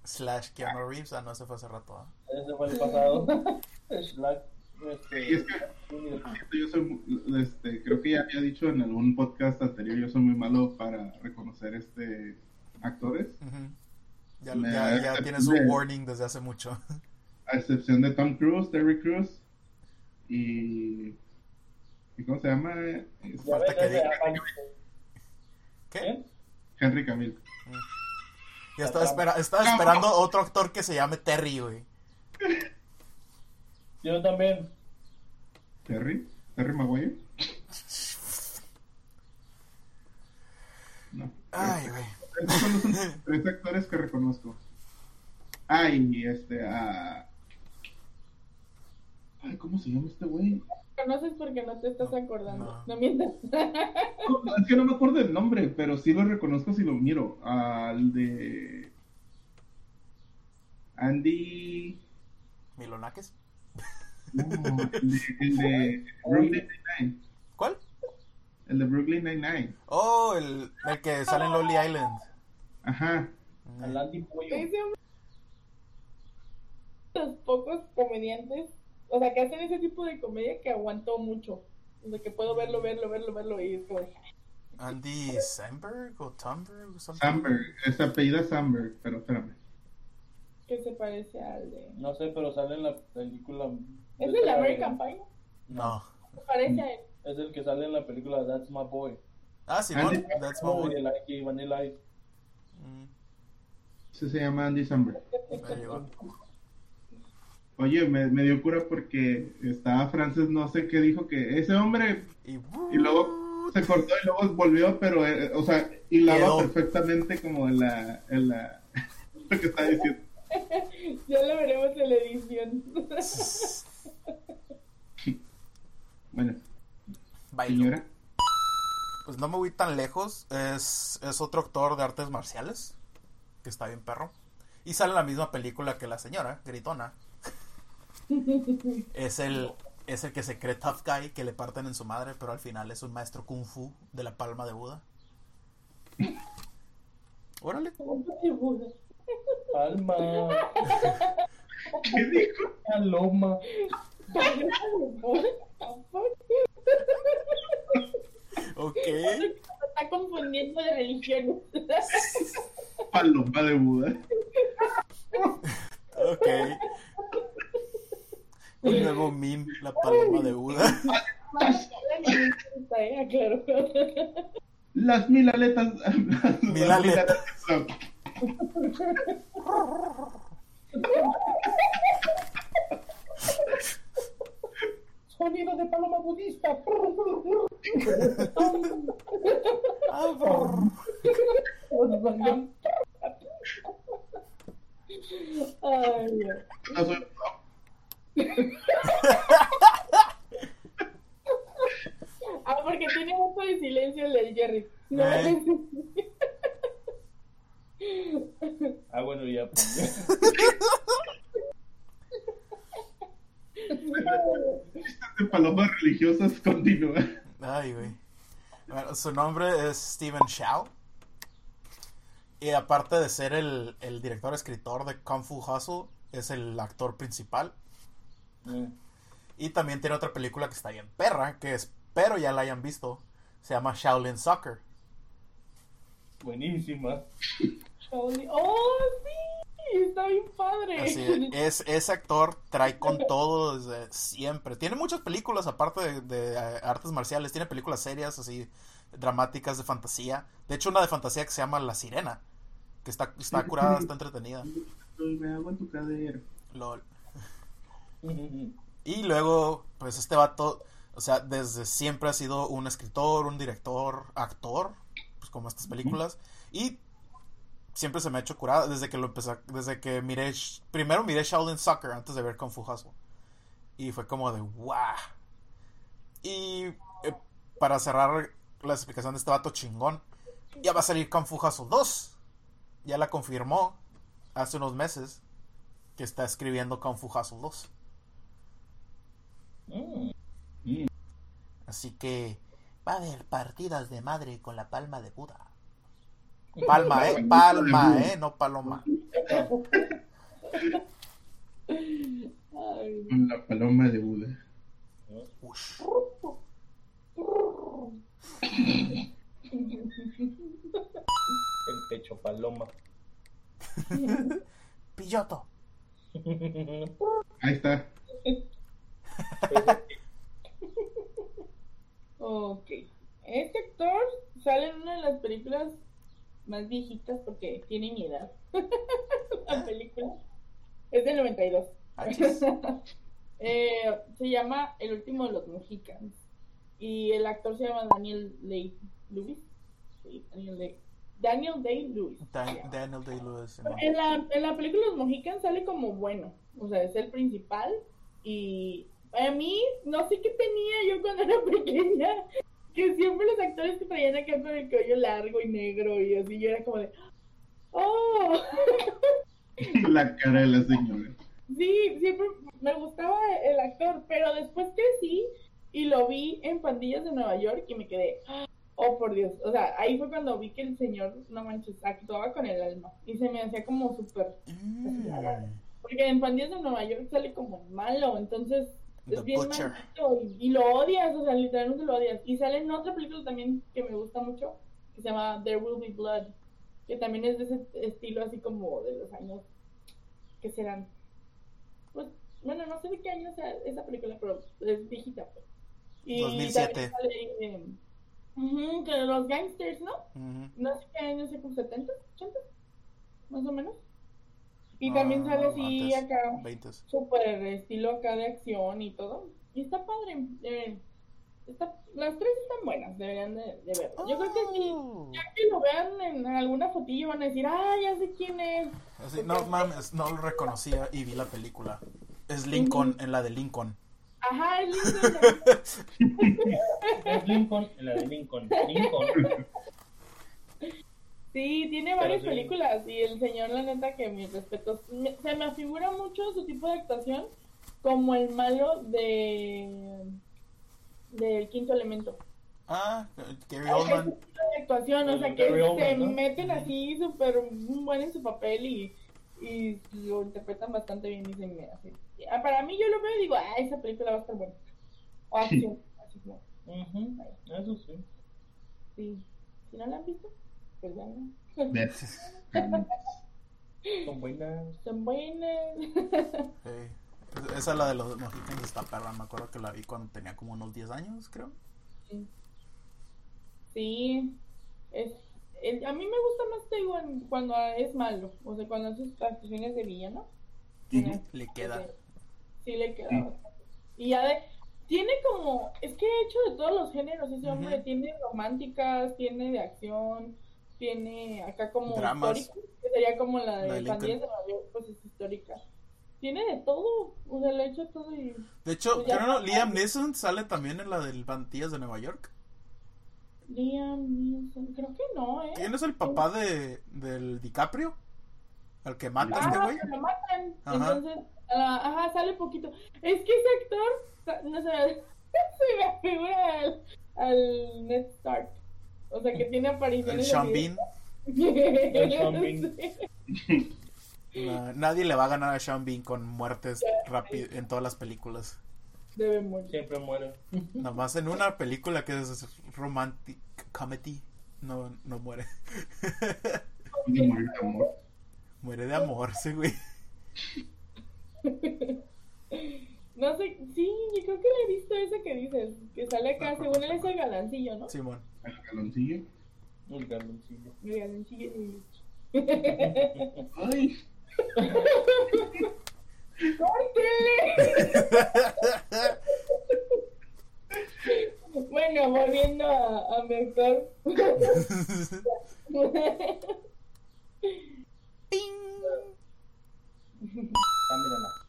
Slash Keanu Reeves. Ah, no, se fue hace rato. ¿ah? Ese fue el pasado. Slack. Y es Este, que yo soy, este, creo que ya había dicho en algún podcast anterior, yo soy muy malo para reconocer este actores. Ya, Me ya, da ya tienes un de- warning desde hace mucho. a excepción de Tom Cruise, Terry Crews y, y ¿cómo se llama? Ya Falta que ese diga. ¿Qué? ¿Eh? Henry Cavill. Ya estaba, espera- estaba esperando otro actor que se llame Terry, güey. Yo también. Terry, Terry Maguire. No. Ay, güey. Esos son los tres actores que reconozco. Ay, este, ah. Ay, ¿cómo se llama este güey? Conoces porque no te estás acordando. no. No, mientas. No, es que no me acuerdo el nombre, pero sí lo reconozco si lo miro. Al de. Andy. ¿Milonakis? No, el de, el de Brooklyn Nine-Nine. ¿Cuál? El de Brooklyn Nine-Nine. Oh, el, el que sale en Lonely Island. Ajá. Al Andy Pollo. Los pocos comediantes, o sea, que hacen ese tipo de comedia que aguantó mucho. O sea, que puedo verlo, verlo, verlo, verlo y es como Andy Samberg o Thunberg o something. Samberg. Es apellida Samberg, pero espérame. que se parece al de... No sé, pero sale en la película. ¿Es el American Pie? No. Se parece a él. Es el que sale en la película That's My Boy. Ah, Simón. Andy- That's my boy. Vanilla Ice, Vanilla Ice. Mm, Ese se llama Andy Samberg. Oye, me, me dio cura porque estaba Frances, no sé qué dijo, que ese hombre Y, Y luego se cortó y luego volvió, pero, eh, o sea, hilaba Quedó. perfectamente como en la, en la, lo que estaba diciendo. Ya lo veremos en la edición. Bueno, Bailo. señora, Pues no me voy tan lejos. Es, es otro actor de artes marciales. Que está bien perro. Y sale en la misma película que la señora, gritona. Es el, es el que se cree tough guy que le parten en su madre, pero al final es un maestro kung fu de la palma de Buda. Órale. Palma. ¿qué dijo? Paloma. Ok. está confundiendo de religiones. Paloma de Buda. Ok. Un nuevo meme, la palma de Buda. Las mil aletas. las Mil aletas. sonido de paloma budista. Ay, Dios. No soy- Ah, porque tiene voto de silencio el del Jerry. No, Eh. Ah, bueno, ya. de palomas religiosas continúa. Ay, güey. Bueno, su nombre es Steven Shao. Y aparte de ser el, el director escritor de Kung Fu Hustle, es el actor principal. Mm. Y también tiene otra película que está bien perra, que espero ya la hayan visto. Se llama Shaolin Soccer. Buenísima. Shaolin- ¡Oh, sí! Está bien padre. Así es, ese actor trae con todo desde siempre. Tiene muchas películas aparte de, de, eh, artes marciales. Tiene películas serias, así, dramáticas de fantasía. De hecho, una de fantasía que se llama La Sirena. Que está, está curada, está entretenida. Me hago en tu cadera. Lol. Y luego, pues este vato, o sea, desde siempre ha sido un escritor, un director, actor, pues como estas películas. Y siempre se me ha hecho curada desde que lo empecé, desde que miré, primero miré Shaolin Soccer antes de ver Kung Fu Hustle. Y fue como de, wow. Y eh, para cerrar la explicación de este vato chingón, ya va a salir Kung Fu Hustle 2. Ya la confirmó hace unos meses que está escribiendo Kung Fu Hustle 2. Mm. Así que va a haber partidas de madre con la palma de Buda. Palma, eh, palma, eh, no paloma. Con la paloma de Buda. Ush. El pecho paloma. Pilloto. Ahí está. ok. Este actor sale en una de las películas más viejitas porque tiene mi edad. la película es del 92. Achis. Eh, se llama El último de los Mohicans. Y el actor se llama Daniel Day Lewis. Sí, Daniel Day. Daniel Day Lewis. Dan- Day-Lewis. En la, en la película Los Mohicans sale como bueno, o sea, es el principal y a mí, no sé qué tenía yo cuando era pequeña, que siempre los actores que traían acá con el cabello largo y negro y así, yo era como de, oh, La cara de la señora. sí, siempre me gustaba el actor, pero después crecí y lo vi en Pandillas de Nueva York y me quedé, oh por Dios, o sea, ahí fue cuando vi que el señor, no manches, actuaba con el alma y se me hacía como súper Mm, Porque en Pandillas de Nueva York sale como malo, entonces es bien maldito y, y lo odias, o sea, literalmente lo odias. Y sale en otra película también que me gusta mucho, que se llama There Will Be Blood, que también es de ese estilo así como de los años que serán. Pues, bueno, no sé de qué año sea esa película, pero es viejita. Pues. Y 2007. también sale, eh, que los gangsters, ¿no? No sé qué año sea, como 70, 80, más o menos. Y Ah, también sale así antes, acá, 20. súper estilo acá de acción y todo. Y está padre. eh, está- las tres están buenas, deberían de, de verlo. Yo creo que sí. Oh. Ya que lo vean en alguna fotillo van a decir, ah, ya sé quién es. Así, no mames, no lo reconocía y vi la película. Es Lincoln, en la de Lincoln. Ajá, es Lincoln. Es Lincoln, en la de Lincoln. Lincoln. Sí, tiene Pero varias sí. películas y el señor, la neta, que mis respetos. se me afigura mucho su tipo de actuación como el malo de del quinto elemento. Ah, Gary Oldman. tipo de actuación, o sea, que Oldman, se ¿no? meten así súper buen en su papel y, y lo interpretan bastante bien y se me hace. Para mí yo lo veo y digo, ah, esa película va a estar buena. O acción, así como, Eso sí. sí. Si no la han visto, pues. Son buenas. Son buenas. Sí. Esa es la de los Mohicans está perra. Me acuerdo que la vi cuando tenía como unos 10 años, creo. Sí, es, el- a mí me gusta más, en- cuando es malo, o sea, cuando hace sus actuaciones de villano. Le queda. Sí, le queda Sí. Y ya de, tiene como, es que he hecho de todos los géneros ese hombre, Ujú. tiene románticas, tiene de acción, tiene acá como Dramas. histórico, que sería como la de La de Pandillas de Lincoln. Nueva York, pues es histórica. Tiene de todo, o sea, le he hecho todo y... De hecho, Pues no, Liam Neeson sale también en la del Bantillas de Nueva York. Liam Neeson, creo que no, ¿eh? ¿Quién es el papá de, del DiCaprio? Al que mata este Ah, güey. que lo matan. Ajá. Entonces, ah, ajá, sale poquito. Es que ese actor, no sé, se me figura al, al Ned Stark. O sea, que tiene El apariciones. Sean así de- Bean. El Sean Bean. Nadie le va a ganar a Sean Bean con muertes rápidas en todas las películas. Debe morir. Siempre muere. Nomás en una película que es romantic comedy no, no muere. de morir de amor. muere de amor, sí, güey. No sé, sí, yo creo que le he visto esa que dices, que sale acá, según él es el galancillo, ¿no? Simón. El galoncillo. El galoncillo. El galancillo. Ay, ¡Córtele! Bueno, volviendo a, a mi actor. Ah, mírala.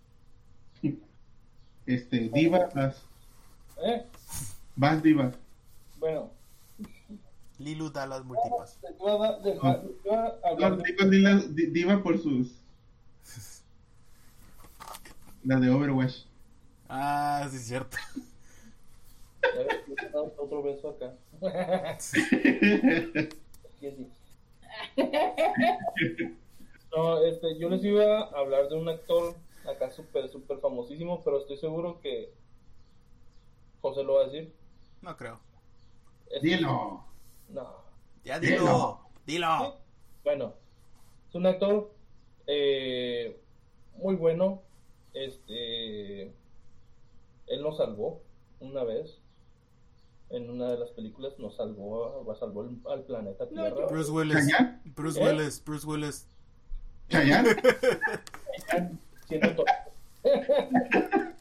Este, Diva, vas, ¿Eh? vas Diva. Bueno, Lilu da las multipas. te voy a, dar- te voy a- te voy a hablar No, de- Diva, diva por sus... La de Overwatch. Ah, sí, es cierto. Otro beso acá. No, este, yo les iba a hablar de un actor acá súper, súper famosísimo, pero estoy seguro que José lo va a decir. No creo. Es- Dilo. No. Ya Dilo. dilo. Dilo. Bueno, es un actor eh, muy bueno. Este, él nos salvó una vez. En una de las películas nos salvó, salvó al, planeta No, Tierra. Bruce Willis. ¿Chayanne? Bruce ¿Eh? Willis. Bruce Willis. ¿Chayanne? Siendo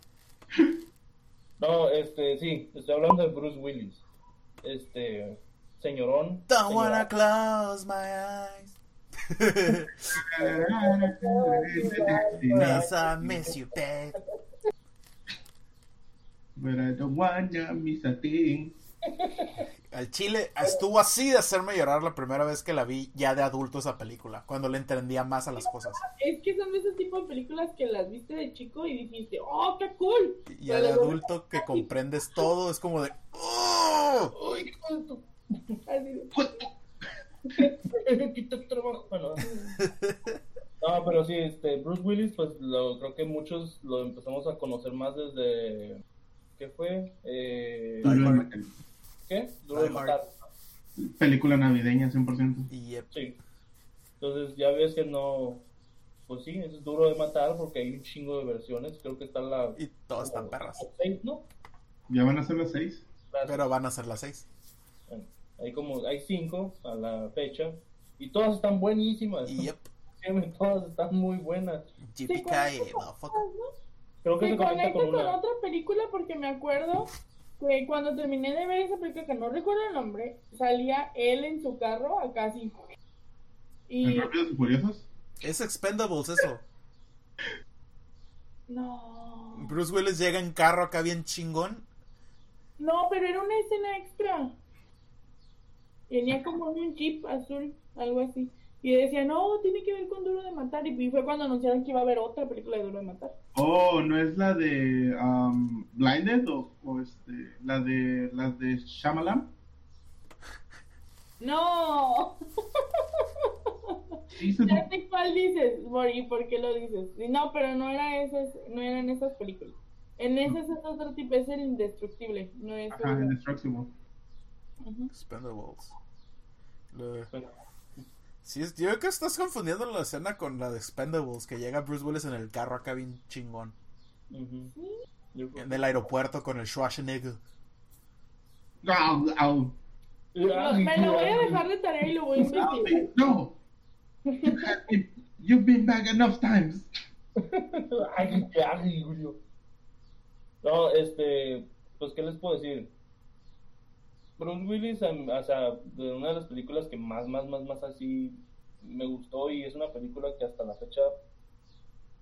no, este, sí, estoy hablando de Bruce Willis. Este, señorón. Don't señorón. wanna close my eyes. Miss I miss you, babe. But I don't wanna miss a thing. Al chile estuvo así de hacerme llorar la primera vez que la vi ya de adulto esa película, cuando le entendía más a las cosas. Es que son de ese tipo de películas que las viste de chico y dijiste, ¡oh, qué cool! Y ya de adulto que comprendes todo, es como de... "Oh". Ay, no, pero sí, este, Bruce Willis, pues lo, creo que muchos lo empezamos a conocer más desde. ¿Qué fue? Eh, Die Hard. ¿Qué? Duro de matar. Película navideña, 100%. Y yep. Sí. Entonces ya ves que no. Pues sí, es duro de matar porque hay un chingo de versiones. Creo que está la. y todas están perras. seis, ¿no? ¿Ya van a ser las seis? Las- Pero van a ser las seis. bueno, hay como. Hay cinco a la fecha. Y todas están buenísimas. Y yep. Todas están muy buenas. JPK. Creo que Se conecta con con una. otra película porque me acuerdo que cuando terminé de ver esa película, que no recuerdo el nombre, salía él en su carro acá así. Y ¿En Rápidos y Furiosos? Es Expendables eso. no, Bruce Willis llega en carro acá bien chingón. no, pero era una escena extra. Tenía como un jeep azul, algo así. Y decía, no, tiene que ver con Duro de Matar. Y fue cuando anunciaron que iba a haber otra película de Duro de Matar. Oh, ¿no es la de um, Blinded o, o este, la de las de Shyamalan? No, ya sé cuál dices, y por qué lo dices. No, pero no era esas, no eran esas películas. En esas es otro tipo, es el indestructible, no es Ajá, el- Indestructible. Lo- Bueno, Sí, es- yo creo que estás confundiendo la escena con la de Expendables, que llega Bruce Willis en el carro acá bien chingón. En el aeropuerto con el Schwarzenegger. Au. No, me lo voy a dejar de tarea y lo voy a investigar. No. You've been back enough times. Ay, qué Julio. No, este. pues, ¿qué les puedo decir? Bruce Willis, o sea, de una de las películas que más, más, más, más así me gustó y es una película que hasta la fecha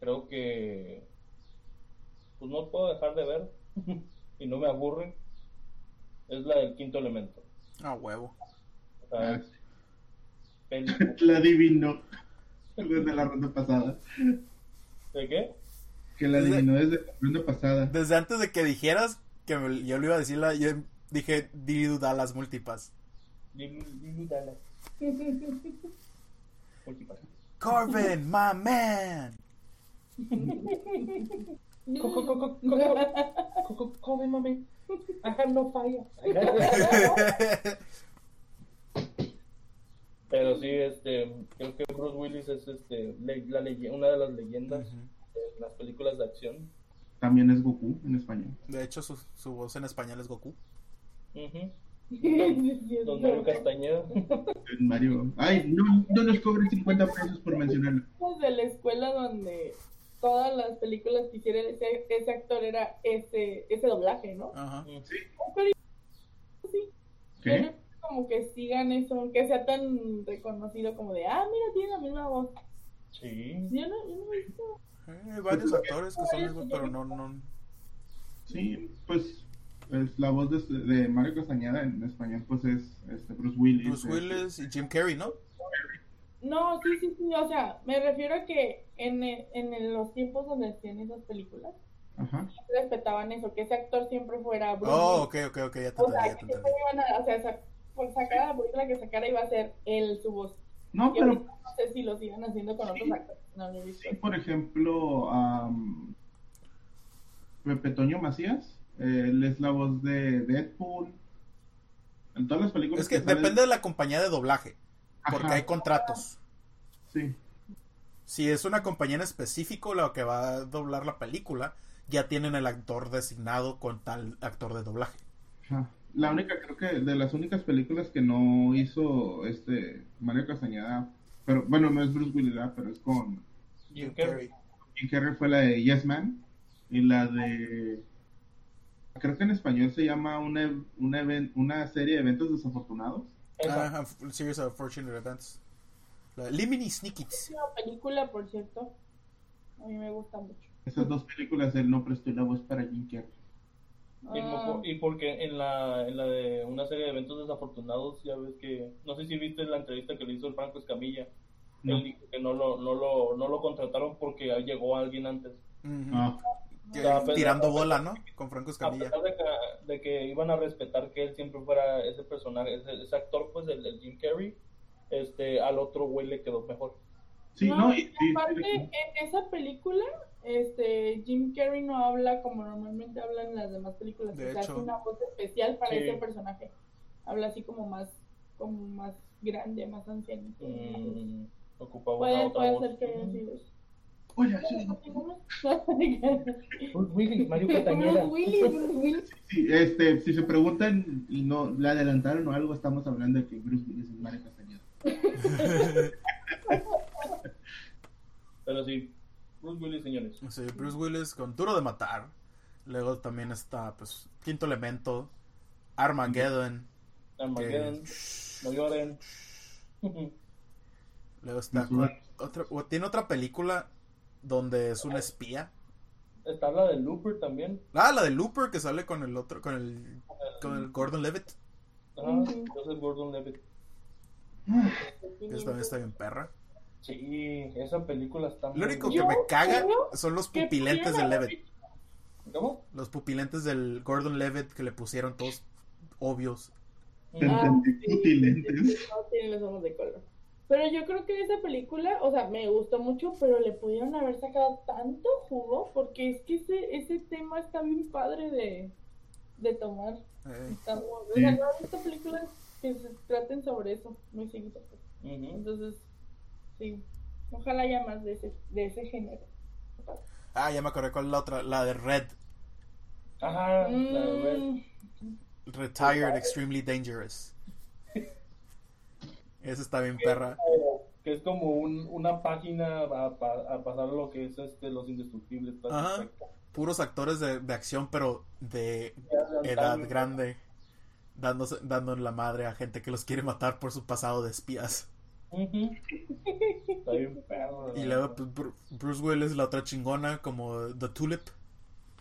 creo que pues no puedo dejar de ver y no me aburre es la del quinto elemento. Ah, huevo. O sea, Ah, La adivinó desde la ronda pasada. ¿De qué? Que la Desde- adivinó desde la ronda pasada. Desde antes de que dijeras que me- yo le iba a decir, la, yo dije Didu Dallas Multipass. Jimmy Dallas. Multipass. Corbin, my man. Co- co- co- co- co- co- co- Come, mami. I have no fire. Pero sí, este, creo que Bruce Willis es este, le- la leye- una de las leyendas de las películas de acción. También es Goku en español. De hecho, su, su voz en español es Goku. Ujú. Sí, Don Mario Castañeda. En Mario. Ay, no, no nos cobren 50 pesos por mencionarlo. de la escuela donde todas las películas que hiciera ese, ese actor era ese, ese doblaje, ¿no? Ajá. Pero sí, ¿Qué? como que sigan eso, que sea tan reconocido como de, ah, mira, tiene la misma voz. Sí. Yo no, yo no he visto. Eh, hay varios actores que son igual, pero no, no. Sí, pues es la voz de, de Mario Castañeda en español pues es este, Bruce Willis. Bruce este, Willis y Jim Carrey, ¿no? No, sí, sí, sí, o sea, me refiero a que en, en los tiempos donde hacían esas películas, Ajá. respetaban eso, que ese actor siempre fuera Bruce Oh, Willis. ok, ok, ok, ya te O sea, que siempre iban a, o sea, por sacar la película que sacara iba a ser él su voz. No, Y pero no sé si lo sigan haciendo con otros actores. No lo he visto. sí, por ejemplo, Pepe Toño Macías, él es la voz de Deadpool. En todas las películas Es que salen- depende de la compañía de doblaje, porque Ajá, hay contratos. Sí, Si es una compañía en específico la que va a doblar la película, ya tienen el actor designado con tal actor de doblaje. ajá. La única, creo que de las únicas películas que no hizo este Mario Castañeda, pero bueno, no es Bruce Willis, pero es con Jim Carrey. Jim Carrey fue la de Yes Man y la de creo que en español se llama una, una, una serie de eventos desafortunados. Ajá, series of fortunate events. La Limini Sneakits. una película, por cierto. A mí me gusta mucho. esas dos películas él no prestó la voz para Jim Carrey Y, Ah, y porque en la, en la de una serie de eventos desafortunados, ya ves que, no sé si viste la entrevista que le hizo el Franco Escamilla, No. él dijo que no lo, no, lo, no lo contrataron porque llegó alguien antes. Ujú. Ah, sea, tirando a bola, ¿no? Con Franco A Escamilla. pesar de que, de que iban a respetar que él siempre fuera ese personaje, ese, ese actor, pues, el, el Jim Carrey, este, al otro güey le quedó mejor. sí, no, no, y, y y- aparte, en esa película, este, Jim Carrey no habla como normalmente hablan en las demás películas. De o sea, hecho. hace una voz especial para Sí. ese personaje. Habla así como más, como más grande, más ancianito. Mm, ocupaba una Puede, otra puede voz. ser que haya sido eso. Hola, soy- Bruce Willis, Mario Bruce Castañeda. Willis, Bruce Willis. sí, este, si se preguntan y no le adelantaron o algo, estamos hablando de que Bruce Willis es Mario Castañeda. Pero sí, Bruce Willis, señores. Sí, Bruce Willis con Duro de Matar. Luego también está, pues, Quinto Elemento, Armageddon. Armageddon, no lloren. Luego está otra, tiene otra película donde es un espía. Está la de Looper también. Ah, la de Looper que sale con el otro, con el, con el Gordon Levitt. Ajá, entonces Gordon Levitt. Esa también está bien perra. Sí, esa película está Lo único que me caga son los pupilentes haber Levitt. ¿Cómo? Los pupilentes del Gordon Levitt que le pusieron todos obvios. Ah, sí. No tiene los ojos de color. Pero yo creo que esa película, o sea, me gustó mucho, pero le pudieron haber sacado tanto jugo, porque es que ese, ese tema está bien padre de, de tomar. Eh, Está muy- o Sí. sea, no he visto películas que se traten sobre eso, muy seguido. Entonces, sí, ojalá haya más de ese, de ese género. Ah, ya me acordé es la otra, la de Red. Ajá, la de Red. Mm, Retired Extremely Dangerous. Esa está bien perra. que es como un, una página a, pa- a pasar lo que es este los indestructibles. Ajá. prácticamente. puros actores de, de acción, pero de edad grande, dándose, dando en la madre a gente que los quiere matar por su pasado de espías. Está bien perro. Y luego pues, Bruce Willis, la otra chingona, como The Tulip,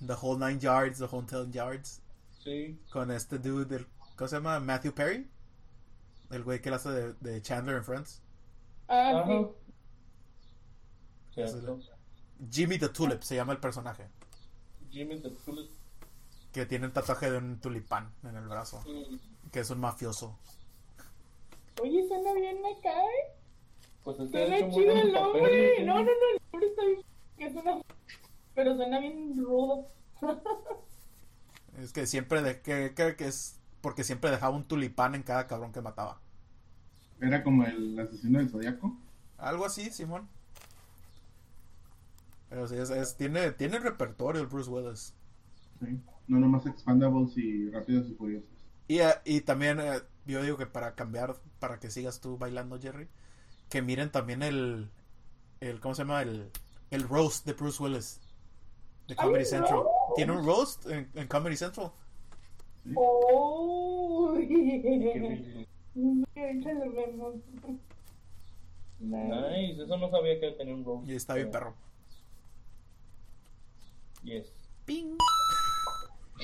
The Whole Nine Yards, The Whole Ten Yards, Sí. con este dude, del, ¿cómo se llama? Matthew Perry, el güey que la hace de, de Chandler en Friends. Ah, sí. Cierto. Jimmy the Tulip se llama el personaje, Jimmy the Coolest. que tiene un tatuaje de un tulipán en el brazo, Mm, que es un mafioso. Oye, suena bien acá, ¿eh? Pues es que ha Suena hecho chido el nombre. papeles, No, no, no, el nombre está bien. Que suena... Pero suena bien rudo. Es que siempre, de, que, que, que es porque siempre dejaba un tulipán en cada cabrón que mataba. Era como el asesino del zodiaco. Algo así, Simón. Pero sí, es, es- tiene, tiene repertorio el Bruce Willis. Sí. No nomás Expandables y Rápidos y Furiosos. Y, eh, y también eh, yo digo que para cambiar, para que sigas tú bailando, Jerry, que miren también el, el ¿cómo se llama? El, el roast de Bruce Willis. De ¿Hay Comedy Central. Tiene un roast en, en Comedy Central. Oh. Qué. Nice. Nice, eso no sabía que tenía un roast. Y está bien perro. Yes. Ping.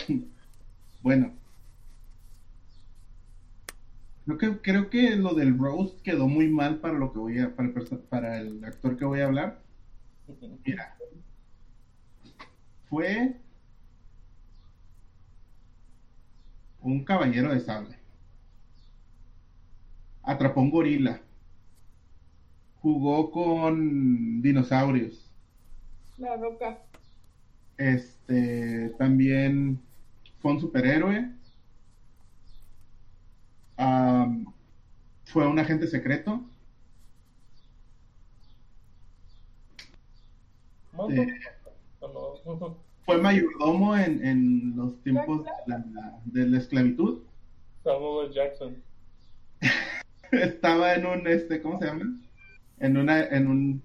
Bueno. Creo que, creo que lo del roast quedó muy mal para lo que voy a, para el, para el actor que voy a hablar. Mira. Fue un caballero de sable. Atrapó un gorila. Jugó con dinosaurios. La roca. Este también fue un superhéroe. Fue un agente secreto. Eh. fue mayordomo en, en los tiempos de la, de la esclavitud. Samuel. Jackson. Estaba en un este, ¿cómo se llama? En una, en un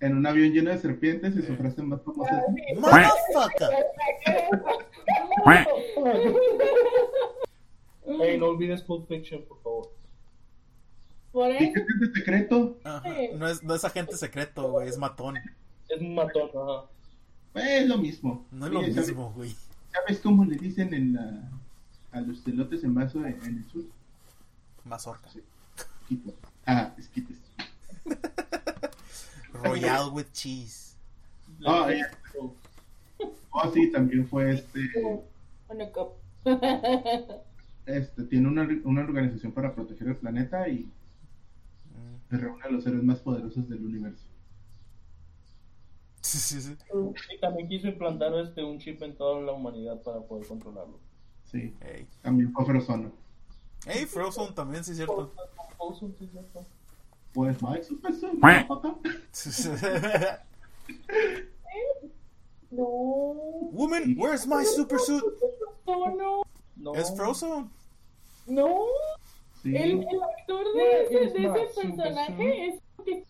en un avión lleno de serpientes y su frase más famosa es Motherfucker. Hey, no olvides Pulp Fiction, por favor. Por ¿Y eso. qué es de secreto? Ajá. No es, no es agente secreto, güey, es matón. Es un matón, ajá. Pues, es lo mismo. No es lo Oye, ¿sabes- mismo, güey. ¿Sabes cómo le dicen en la, a los elotes en vaso en, en el sur? Mazorca. Esquites. Ah, esquites. Royal with cheese. Ah, eh. Oh, sí, también fue este. Este tiene una, una organización para proteger el planeta y Mm. se reúne a los héroes más poderosos del universo. Sí, sí, sí. Y también quiso implantar este un chip en toda la humanidad para poder controlarlo. Sí, Ey. también fue Frozono. Ey, Frozen también, sí es cierto. Olsen, sí, cierto. Pues, Mike, super. No. Woman, where's my super suit? No, no. No. Es Frozen. No. Sí, El, el actor de ese, de ese personaje es el que,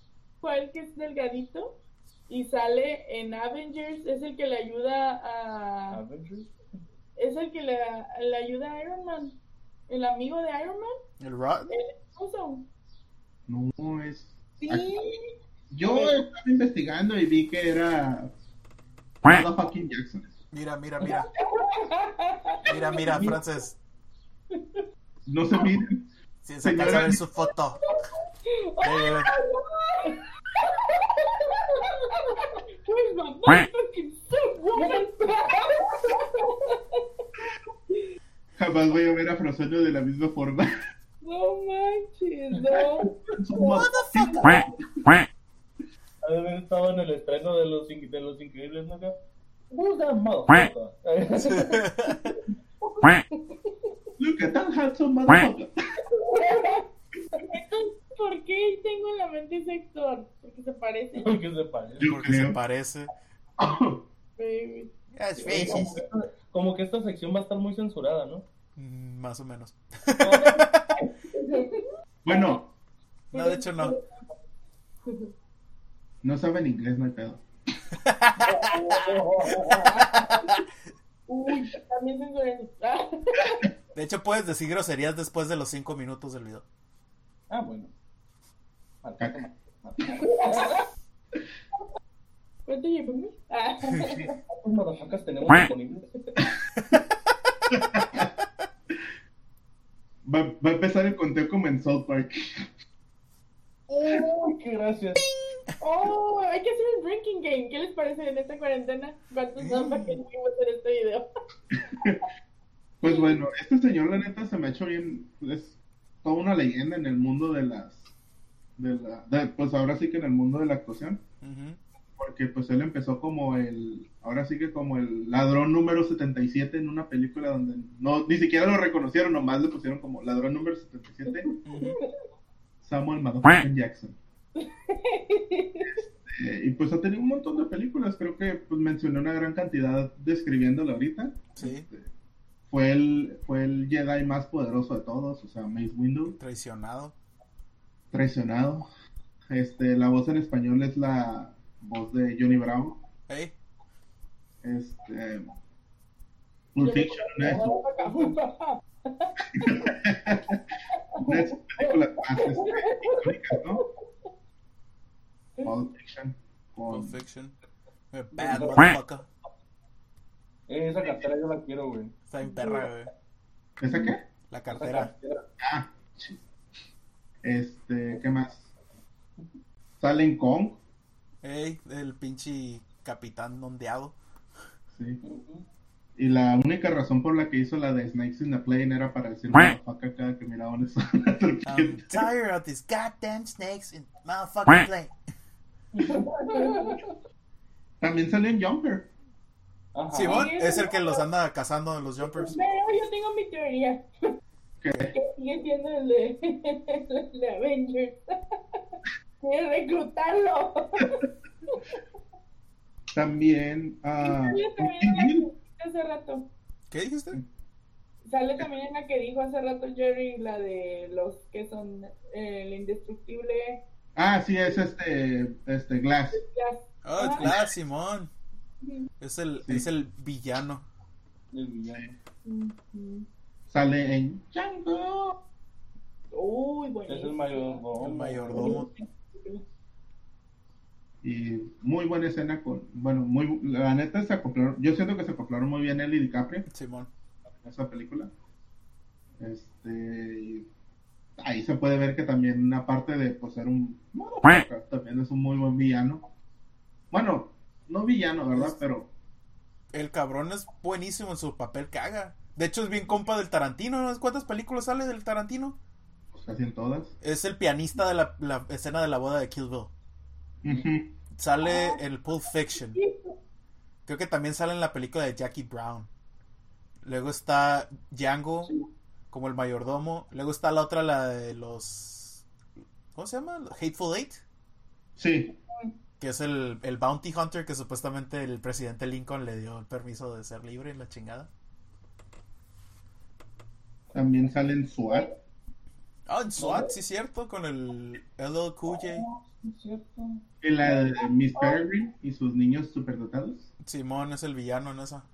el que es delgadito y sale en Avengers. Es el que le ayuda a. Avengers. Es el que le, le ayuda a Iron Man. El amigo de Iron Man. El Rod. No es. Sí. Yo estaba investigando y vi que era. Motherfucking Jackson. Mira, mira, mira. Mira, mira, Frances. No se miren. Si se alcanza a ver su foto. Ve, ve, ve. Where's my motherfucking suit, woman? Jamás voy a ver a Frozono de la misma forma. No manches, no. Motherfucker. Ha de haber estado en el estreno de los, in- de los increíbles, ¿no? Who's that motherfucker? Look at that handsome motherfucker. ¿por qué tengo en la mente ese actor? Porque se parece. Porque se parece. Porque se parece. Baby. Es Como que, esta, como que esta sección va a estar muy censurada, ¿no? Mm, Más o menos. Bueno, No, de hecho no. no saben inglés, no hay pedo. Uy, también censuré. De hecho, puedes decir groserías después de los 5 minutos del video. Ah, bueno. Marca, ¿Cuánto llevamos? Ah. ¿Cuántos motherfuckers tenemos disponibles? Va, va a empezar el conteo como en South Park. Uy, qué gracias. Oh, hay que hacer un drinking game. ¿Qué les parece en esta cuarentena? ¿Cuántos son para que a hacer este video? Pues bueno, este señor la neta se me ha hecho bien, es toda una leyenda en el mundo de las, de la, de- pues ahora sí que en el mundo de la actuación, porque pues él empezó como el, ahora sí que como el ladrón número 77 en una película donde no, ni siquiera lo reconocieron, nomás le pusieron como ladrón número 77, Ujú. Samuel Motherfucking Jackson. Eh, y pues ha tenido un montón de películas, creo que pues mencioné una gran cantidad describiéndolo ahorita. Sí. Este, fue el, fue el Jedi más poderoso de todos, o sea, Mace Windu, Traicionado. Traicionado. Este, la voz en español es la voz de Johnny Bravo. Ey, Este, Pulp Fiction, una de sus, una de sus películas más este, icónicas, ¿no? Pulp Fiction. con- Pulp Fiction. Eh, Bad motherfucker. Eh, Esa cartera yo la quiero, güey. Está bien perra, güey. ¿Esa qué? La cartera. cartera. Ah, sí. Este, ¿qué más? Sale en Kong. Ey, el pinche capitán ondeado. Sí. Y la única razón por la que hizo la de Snakes in the Plane era para decir motherfucker cada que miraba una zona I'm tired of these goddamn snakes in motherfucking plane. También salió en Jumper. Ajá. Sí, es el que los anda cazando en los jumpers. Pero yo tengo mi teoría. Que Que sigue siendo el de, el de Avengers. Quiere reclutarlo. también. ah, Sale también en la que hace rato. ¿Qué dijiste? Sale también en la que dijo hace rato Jerry, la de los que son eh, el indestructible ah, sí, es este, este Glass. Glass. Oh, Ah. claro, Simón. Es el, Sí. es el villano. El villano. Ujú. Sale en Django. Uy, bueno. Es el mayordomo. El mayordomo. Y muy buena escena con. Bueno, muy. La neta se acoplaron. Yo siento que se acoplaron muy bien él y DiCaprio. Simón. en esa película. Este, ahí se puede ver que también aparte de pues, ser un también es un muy buen villano. Bueno, no villano, ¿verdad? Pero El cabrón es buenísimo en su papel que haga. De hecho, es bien compa del Tarantino. ¿no? ¿Cuántas películas sale del Tarantino? pues, casi en todas. Es el pianista de la, la escena de la boda de Kill Bill. Sale en el Pulp Fiction. Creo que también sale en la película de Jackie Brown. Luego está Django como el mayordomo. Luego está la otra, la de los. ¿Cómo se llama? Hateful Eight. Sí, Que es el, el Bounty Hunter que supuestamente el presidente Lincoln le dio el permiso de ser libre en la chingada. También sale en SWAT. Ah, en SWAT, sí, cierto, con el LL Cool J. Sí, cierto. Y la de Miss Peregrine y sus niños superdotados. Simón es el villano en esa.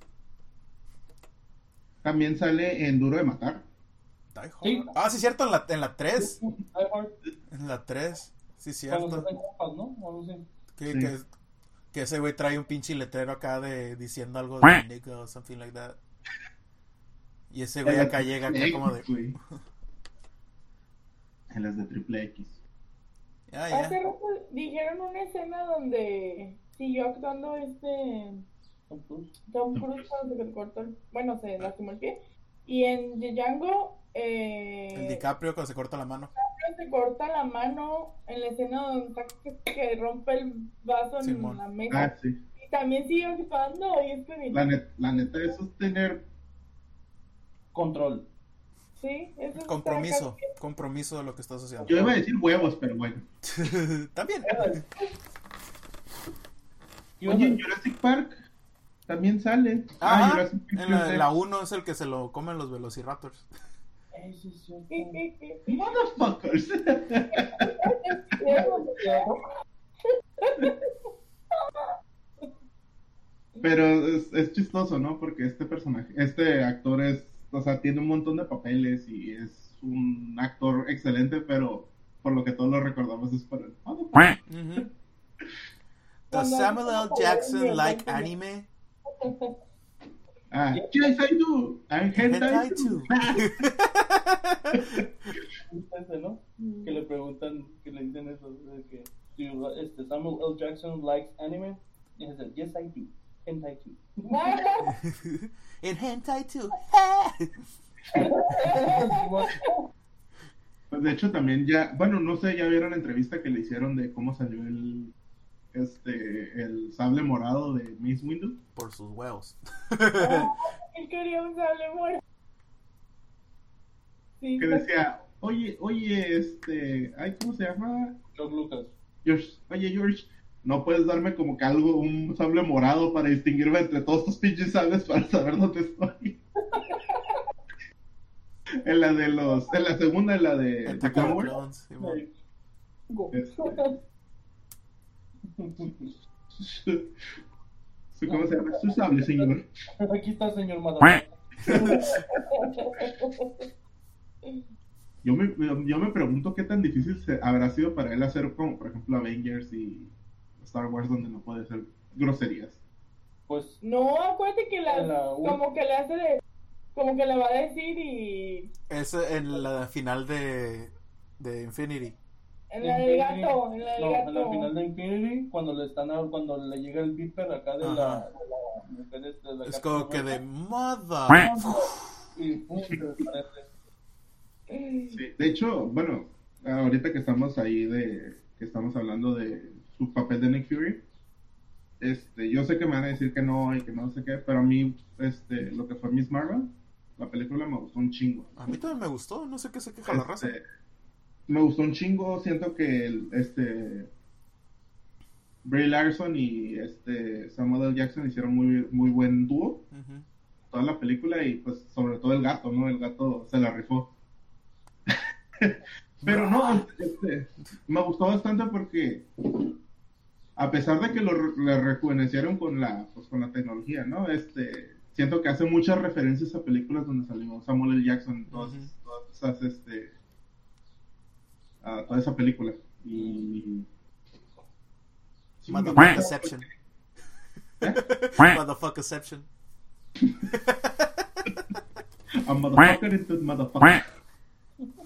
También sale en Duro de Matar. Die Hard. Sí. Ah, sí, cierto, en la, en la 3. Die Hard. En la 3. Sí, cierto. Que, Sí. que, que ese güey trae un pinche letrero acá de diciendo algo de nigga o something like that. Y ese güey acá llega acá como de. Güey. En las de Triple X. Ah, Hace rato dijeron una escena donde siguió actuando este Tom Cruise. Tom Cruise cuando se cortó el, bueno, se lastimó el pie. Y en Django eh, El DiCaprio cuando se corta la mano. se corta la mano en la escena donde está que, rompe el vaso en la mesa. Ah, sí. Y también sigue actuando y es que La, net- la neta, eso es tener. Control. sí, eso Compromiso. Compromiso de lo que estás haciendo. Yo iba a decir huevos, pero bueno. También. Oye, en Jurassic Park también sale. Ah, Jurassic Park en la, Jurassic- la 1 es el que se lo comen los velociraptors. Motherfuckers. Pero es, es chistoso, ¿no? Porque este personaje, este actor es, o sea, tiene un montón de papeles y es un actor excelente, pero por lo que todos lo recordamos es por el... Ujú. Does Samuel L. Jackson like anime? Ah, yes, I do. I'm hentai Hentai too. ¿no? Que le preguntan, que le dicen eso, de que "Do you este, Samuel L. Jackson likes anime. Y dice, yes I do. Hentai too. In hentai too. Pues de hecho también ya, bueno, no sé, ya vieron la entrevista que le hicieron de cómo salió el, este, el sable morado de Miss Window. Por sus huevos. Él quería un sable morado. Sí, Que decía, oye, oye, este, ay, ¿cómo se llama? George Lucas. George, oye George, no puedes darme como que algo, un sable morado para distinguirme entre todos estos pinches sables para saber dónde estoy. en la de los, en la segunda, en la de Attack. Go. este, ¿cómo se llama? Su sable, señor. Aquí está, señor Madonna. Yo me, yo me pregunto qué tan difícil se- habrá sido para él hacer como, por ejemplo, Avengers y Star Wars, donde no puede ser groserías. Pues, No, acuérdate que la, La- como que le hace de, como que le va a decir y Es en la final de, de Infinity. en la del gato, en la del no, gato. en la final de Infinity, cuando le están a- cuando le llega el beeper acá de la, Ajá. de la mujer esta, de la Es como que de mother. y pum. Sí, de hecho, bueno, ahorita que estamos ahí de que estamos hablando de su papel de Nick Fury, este, yo sé que me van a decir que no y que no sé qué, pero a mí, este, lo que fue Miss Marvel, la película me gustó un chingo. A mí también me gustó, no sé qué se queja la raza. Este, me gustó un chingo, siento que el- este Bray Larson y este Samuel L. Jackson hicieron muy muy buen dúo toda la película y pues sobre todo el gato, ¿no? El gato se la rifó. Pero no, este, me gustó bastante porque a pesar de que lo rejuvenecieron con la pues con la tecnología, ¿no? Este siento que hace muchas referencias a películas donde salió Samuel L. Jackson, todas, todas esas este a toda esa película y Sí, me Motherfucker gusta Exception. ¿Eh? A motherfucker into motherfucker.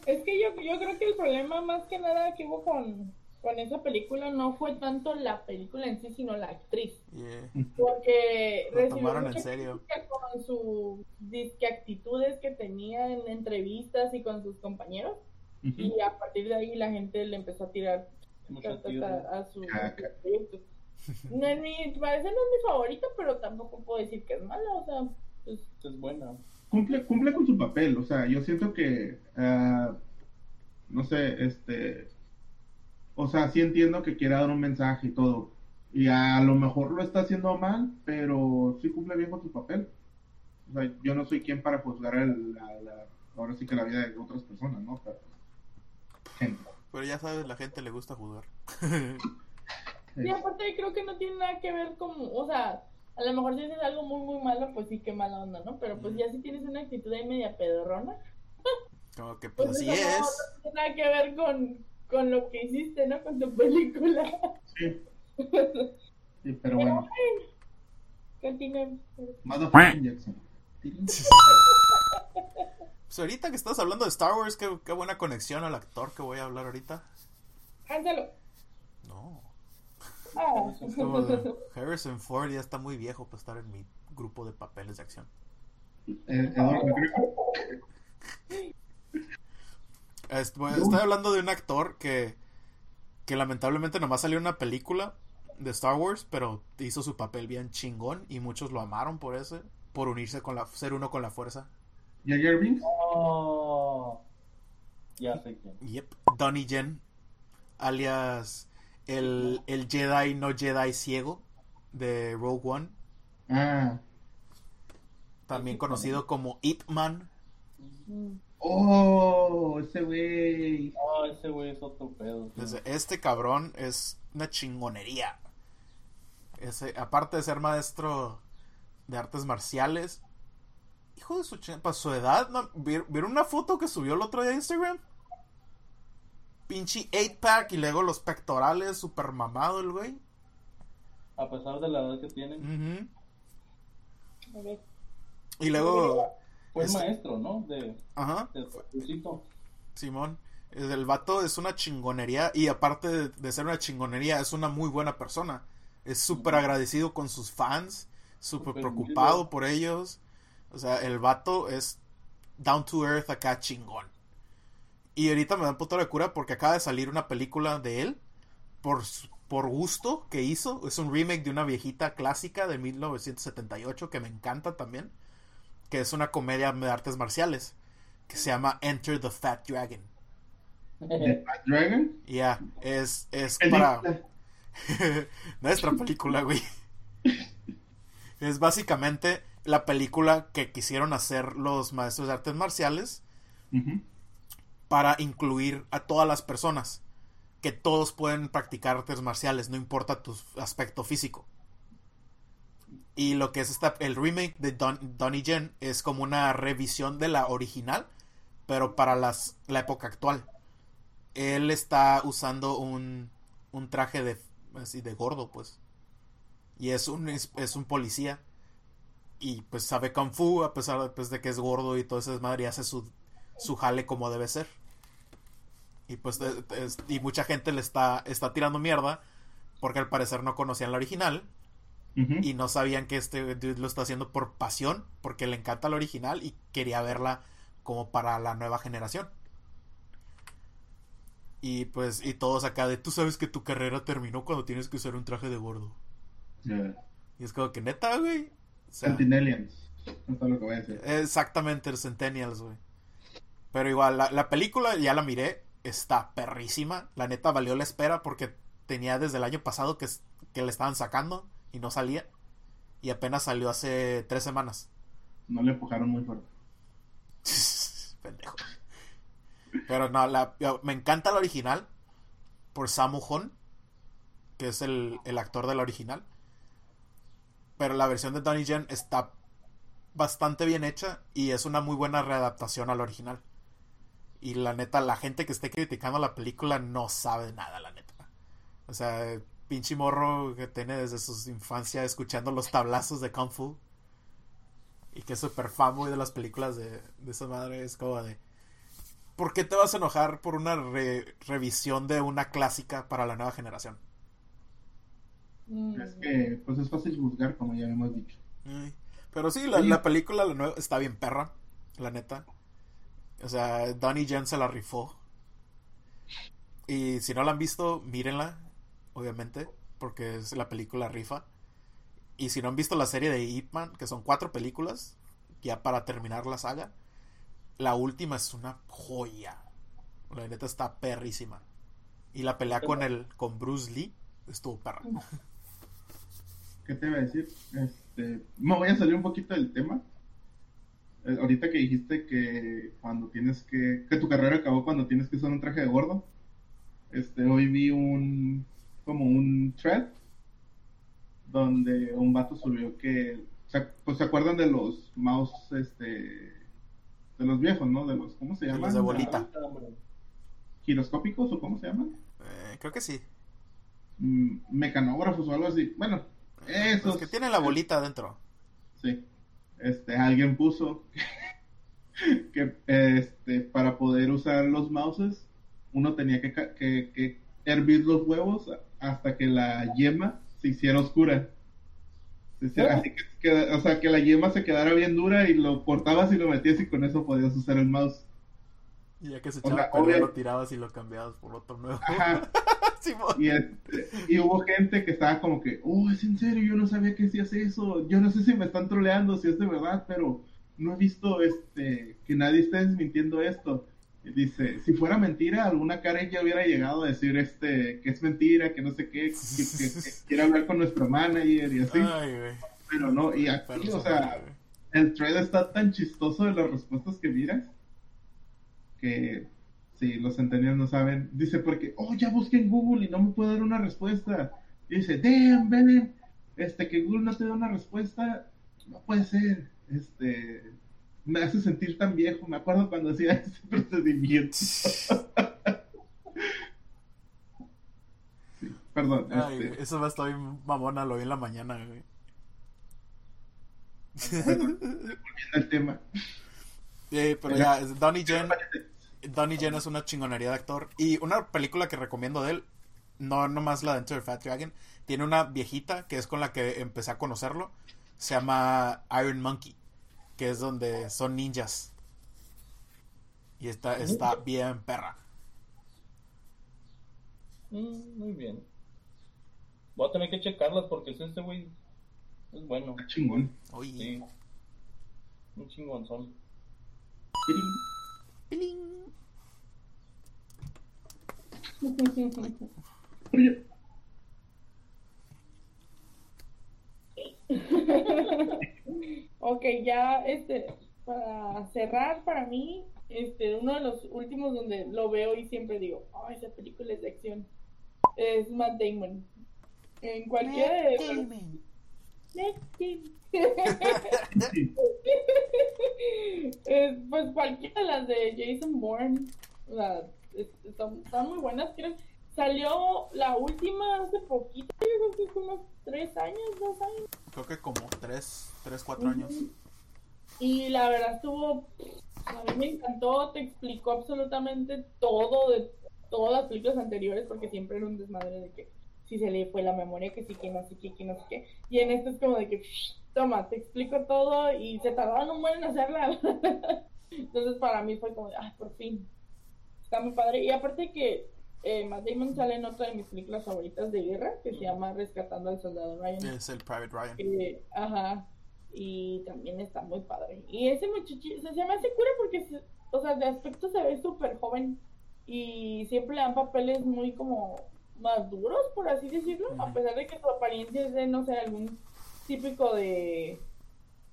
Es que yo, yo creo que el problema más que nada que hubo con, con esa película no fue tanto la película en sí, sino la actriz. Yeah. Porque Lo recibió tomaron en mucha serio. crítica con sus disque actitudes que tenía en entrevistas y con sus compañeros. Y a partir de ahí la gente le empezó a tirar cartas a, a su- a Caca. sus proyectos. No es mi, parece no es mi favorita, pero tampoco puedo decir que es mala, o sea, pues, Es buena. cumple, cumple con su papel, o sea, yo siento que, ah, no sé, este, o sea, sí entiendo que quiera dar un mensaje y todo, y a lo mejor lo está haciendo mal, pero sí cumple bien con su papel. O sea, yo no soy quien para juzgar el, la, la- ahora sí que la vida de otras personas, ¿no? Pero, gente. Pero ya sabes, la gente le gusta jugar. Y aparte creo que no tiene nada que ver como, o sea, a lo mejor si haces algo muy muy malo, pues sí, qué mala onda, ¿no? Pero pues ya si tienes una actitud ahí media pedorrona, Como que pues pues así no, es. no tiene nada que ver con, con lo que hiciste, ¿no? Con tu película. Sí, sí, pero bueno, Continuemos. Motherfucking Jackson. Pues ahorita que estás hablando de Star Wars, qué, qué buena conexión al actor que voy a hablar ahorita. Cánsalo. No. Ah. Harrison Ford ya está muy viejo para estar en mi grupo de papeles de acción. Eh, Eduardo bueno, Estoy hablando de un actor que, que lamentablemente nomás salió en una película de Star Wars, pero hizo su papel bien chingón y muchos lo amaron por ese, por unirse con la, ser uno con la fuerza. Jar Binks. Oh, ya sé quién. Yep, Donnie Yen, alias el, el Jedi no Jedi ciego de Rogue One, Ah. también conocido como Ip Man. Oh, ese güey. Oh, ese güey es otro pedo. este cabrón es una chingonería. Ese, aparte de ser maestro de artes marciales. Hijo de su ch... para su edad, ¿no? ¿Vier- ¿vieron una foto que subió el otro día a Instagram? Pinche 8-pack y luego los pectorales, super mamado el güey. A pesar de la edad que tienen. Ujú. A ver. Y luego, Fue Es- maestro, ¿no? De, ajá, de. Simón. El vato es una chingonería y aparte de, de ser una chingonería, es una muy buena persona. Es súper agradecido con sus fans, súper preocupado humilde. por ellos. O sea, el vato es down to earth acá chingón. Y ahorita me da un puto de cura porque acaba de salir una película de él por, por gusto que hizo. Es un remake de una viejita clásica de 1978 que me encanta también. Que es una comedia de artes marciales que se llama Enter the Fat Dragon. ¿De Fat Dragon? Ya, es, es para... Nuestra película, güey. Es básicamente la película que quisieron hacer los maestros de artes marciales para incluir a todas las personas. Que todos pueden practicar artes marciales, no importa tu aspecto físico. Y lo que es esta, el remake de Don, Donnie Yen es como una revisión de la original, pero para las, la época actual. Él está usando un, un traje de, así, de gordo, pues. Y es un, es, un policía. Y pues sabe Kung Fu, a pesar de, pues, de que es gordo y todo ese desmadre, y hace su, su jale como debe ser. Y pues y mucha gente le está, está tirando mierda porque al parecer no conocían la original Y no sabían que este dude lo está haciendo por pasión, porque le encanta la original y quería verla como para la nueva generación. Y pues, y todos acá de, tú sabes que tu carrera terminó cuando tienes que usar un traje de gordo. Y es como que neta, güey. O sea, Sentinelians. Eso es lo que voy a decir. Exactamente, el Centennials, güey. Pero igual, la, la película ya la miré, está perrísima. La neta valió la espera porque tenía desde el año pasado que, que le estaban sacando y no salía. Y apenas salió hace tres semanas. No le empujaron muy fuerte. Pendejo. Pero no, la, me encanta la original por Samu Hon, que es el, el actor de la original. Pero la versión de Donnie Yen está bastante bien hecha y es una muy buena readaptación al original. Y la neta, la gente que esté criticando la película no sabe nada, la neta. O sea, pinche morro que tiene desde su infancia escuchando los tablazos de Kung Fu. Y que es súper fanboy de las películas de, de esa madre. Es como de... ¿Por qué te vas a enojar por una re- revisión de una clásica para la nueva generación? Mm. Es que, pues es fácil juzgar, como ya hemos dicho. Pero sí, la, Sí. la película la nueva, está bien perra, la neta. O sea, Donnie Yen se la rifó. Y si no la han visto, mírenla, obviamente, porque es la película rifa. Y si no han visto la serie de Ip Man, que son cuatro películas, ya para terminar la saga, la última es una joya. La neta está perrísima. Y la pelea con el con Bruce Lee estuvo perra. ¿Qué te iba a decir? Este, me voy a salir un poquito del tema. Eh, ahorita que dijiste que cuando tienes que, que tu carrera acabó cuando tienes que usar un traje de gordo. Este, hoy vi un, como un thread donde un vato subió que, pues se acuerdan de los mouse, este, de los viejos, ¿no? De los, ¿cómo se llaman? los de bolita. Giroscópicos o cómo se llaman? Eh, creo que sí. Mm, mecanógrafos o algo así. Bueno, esos. Los que tienen la bolita adentro. Sí. Este, alguien puso que este, para poder usar los mouses, uno tenía que, que, que hervir los huevos hasta que la yema se hiciera oscura. Se hiciera- ¿Cómo? así que, que- o sea, que la yema se quedara bien dura y lo cortabas y lo metías y con eso podías usar el mouse. Y ya que se O echaba sea, a perder, obvio- lo tirabas y lo cambiabas por otro nuevo. Ajá. Y, este, y hubo gente que estaba como que, oh, es en serio, yo no sabía que hacías eso. Yo no sé si me están troleando, si es de verdad, pero no he visto este que nadie esté desmintiendo esto. Dice, si fuera mentira, alguna Karen ya hubiera llegado a decir este que es mentira, que no sé qué, que, que- que quiere hablar con nuestro manager y así. Ay. Pero no, y aquí, o sea, el thread está tan chistoso de las respuestas que miras que si los centenarios no saben, dice porque, oh, ya busqué en Google y no me puede dar una respuesta. Y dice, damn, ven, este, que Google no te da una respuesta no puede ser, este, me hace sentir tan viejo, me acuerdo cuando hacía ese procedimiento. Sí, perdón, Ay, este, eso va a estar bien mamona, lo vi en la mañana, güey. volviendo al tema. Eh, pero ya, Donnie Yen es una chingonería de actor. Y una película que recomiendo de él, no nomás la de Enter Fat Dragon, tiene una viejita que es con la que empecé a conocerlo. Se llama Iron Monkey, que es donde son ninjas. Y está, está bien perra. Mm, muy bien. Voy a tener que checarlas porque es este güey. Es bueno. Está chingón. Uy. Sí. Un chingonzón. Piling. Oye, ok, ya este, para cerrar para mí, este, uno de los últimos donde lo veo y siempre digo, oh, esa película es de acción, es Matt Damon. En cualquiera de Damon. Matt Damon. Eh, pues cualquiera de las de Jason Bourne, la- es- están, están muy buenas, creo. Salió la última hace poquito, yo creo que hace unos tres años, dos años. Creo que como 3, 3 4 años. Y la verdad estuvo, a mí me encantó, te explicó absolutamente todo de todas las películas anteriores, porque siempre era un desmadre de que si se le fue la memoria, que sí, que no sé qué, que no sé qué. Y en esto es como de que, "Shh, toma, te explico todo y se tardaron un buen en hacerla. Entonces para mí fue como, de, ah, por fin. Está muy padre. Y aparte que eh, Matt Damon sale en otra de mis películas favoritas de guerra, que se llama Rescatando al Soldado Ryan. Es el Private Ryan. Eh, ajá. Y también está muy padre. Y ese muchachito, o sea, se me hace cura porque, o sea, de aspecto se ve súper joven. Y siempre le dan papeles muy como maduros, por así decirlo. A pesar de que su apariencia es de, no sé, algún típico de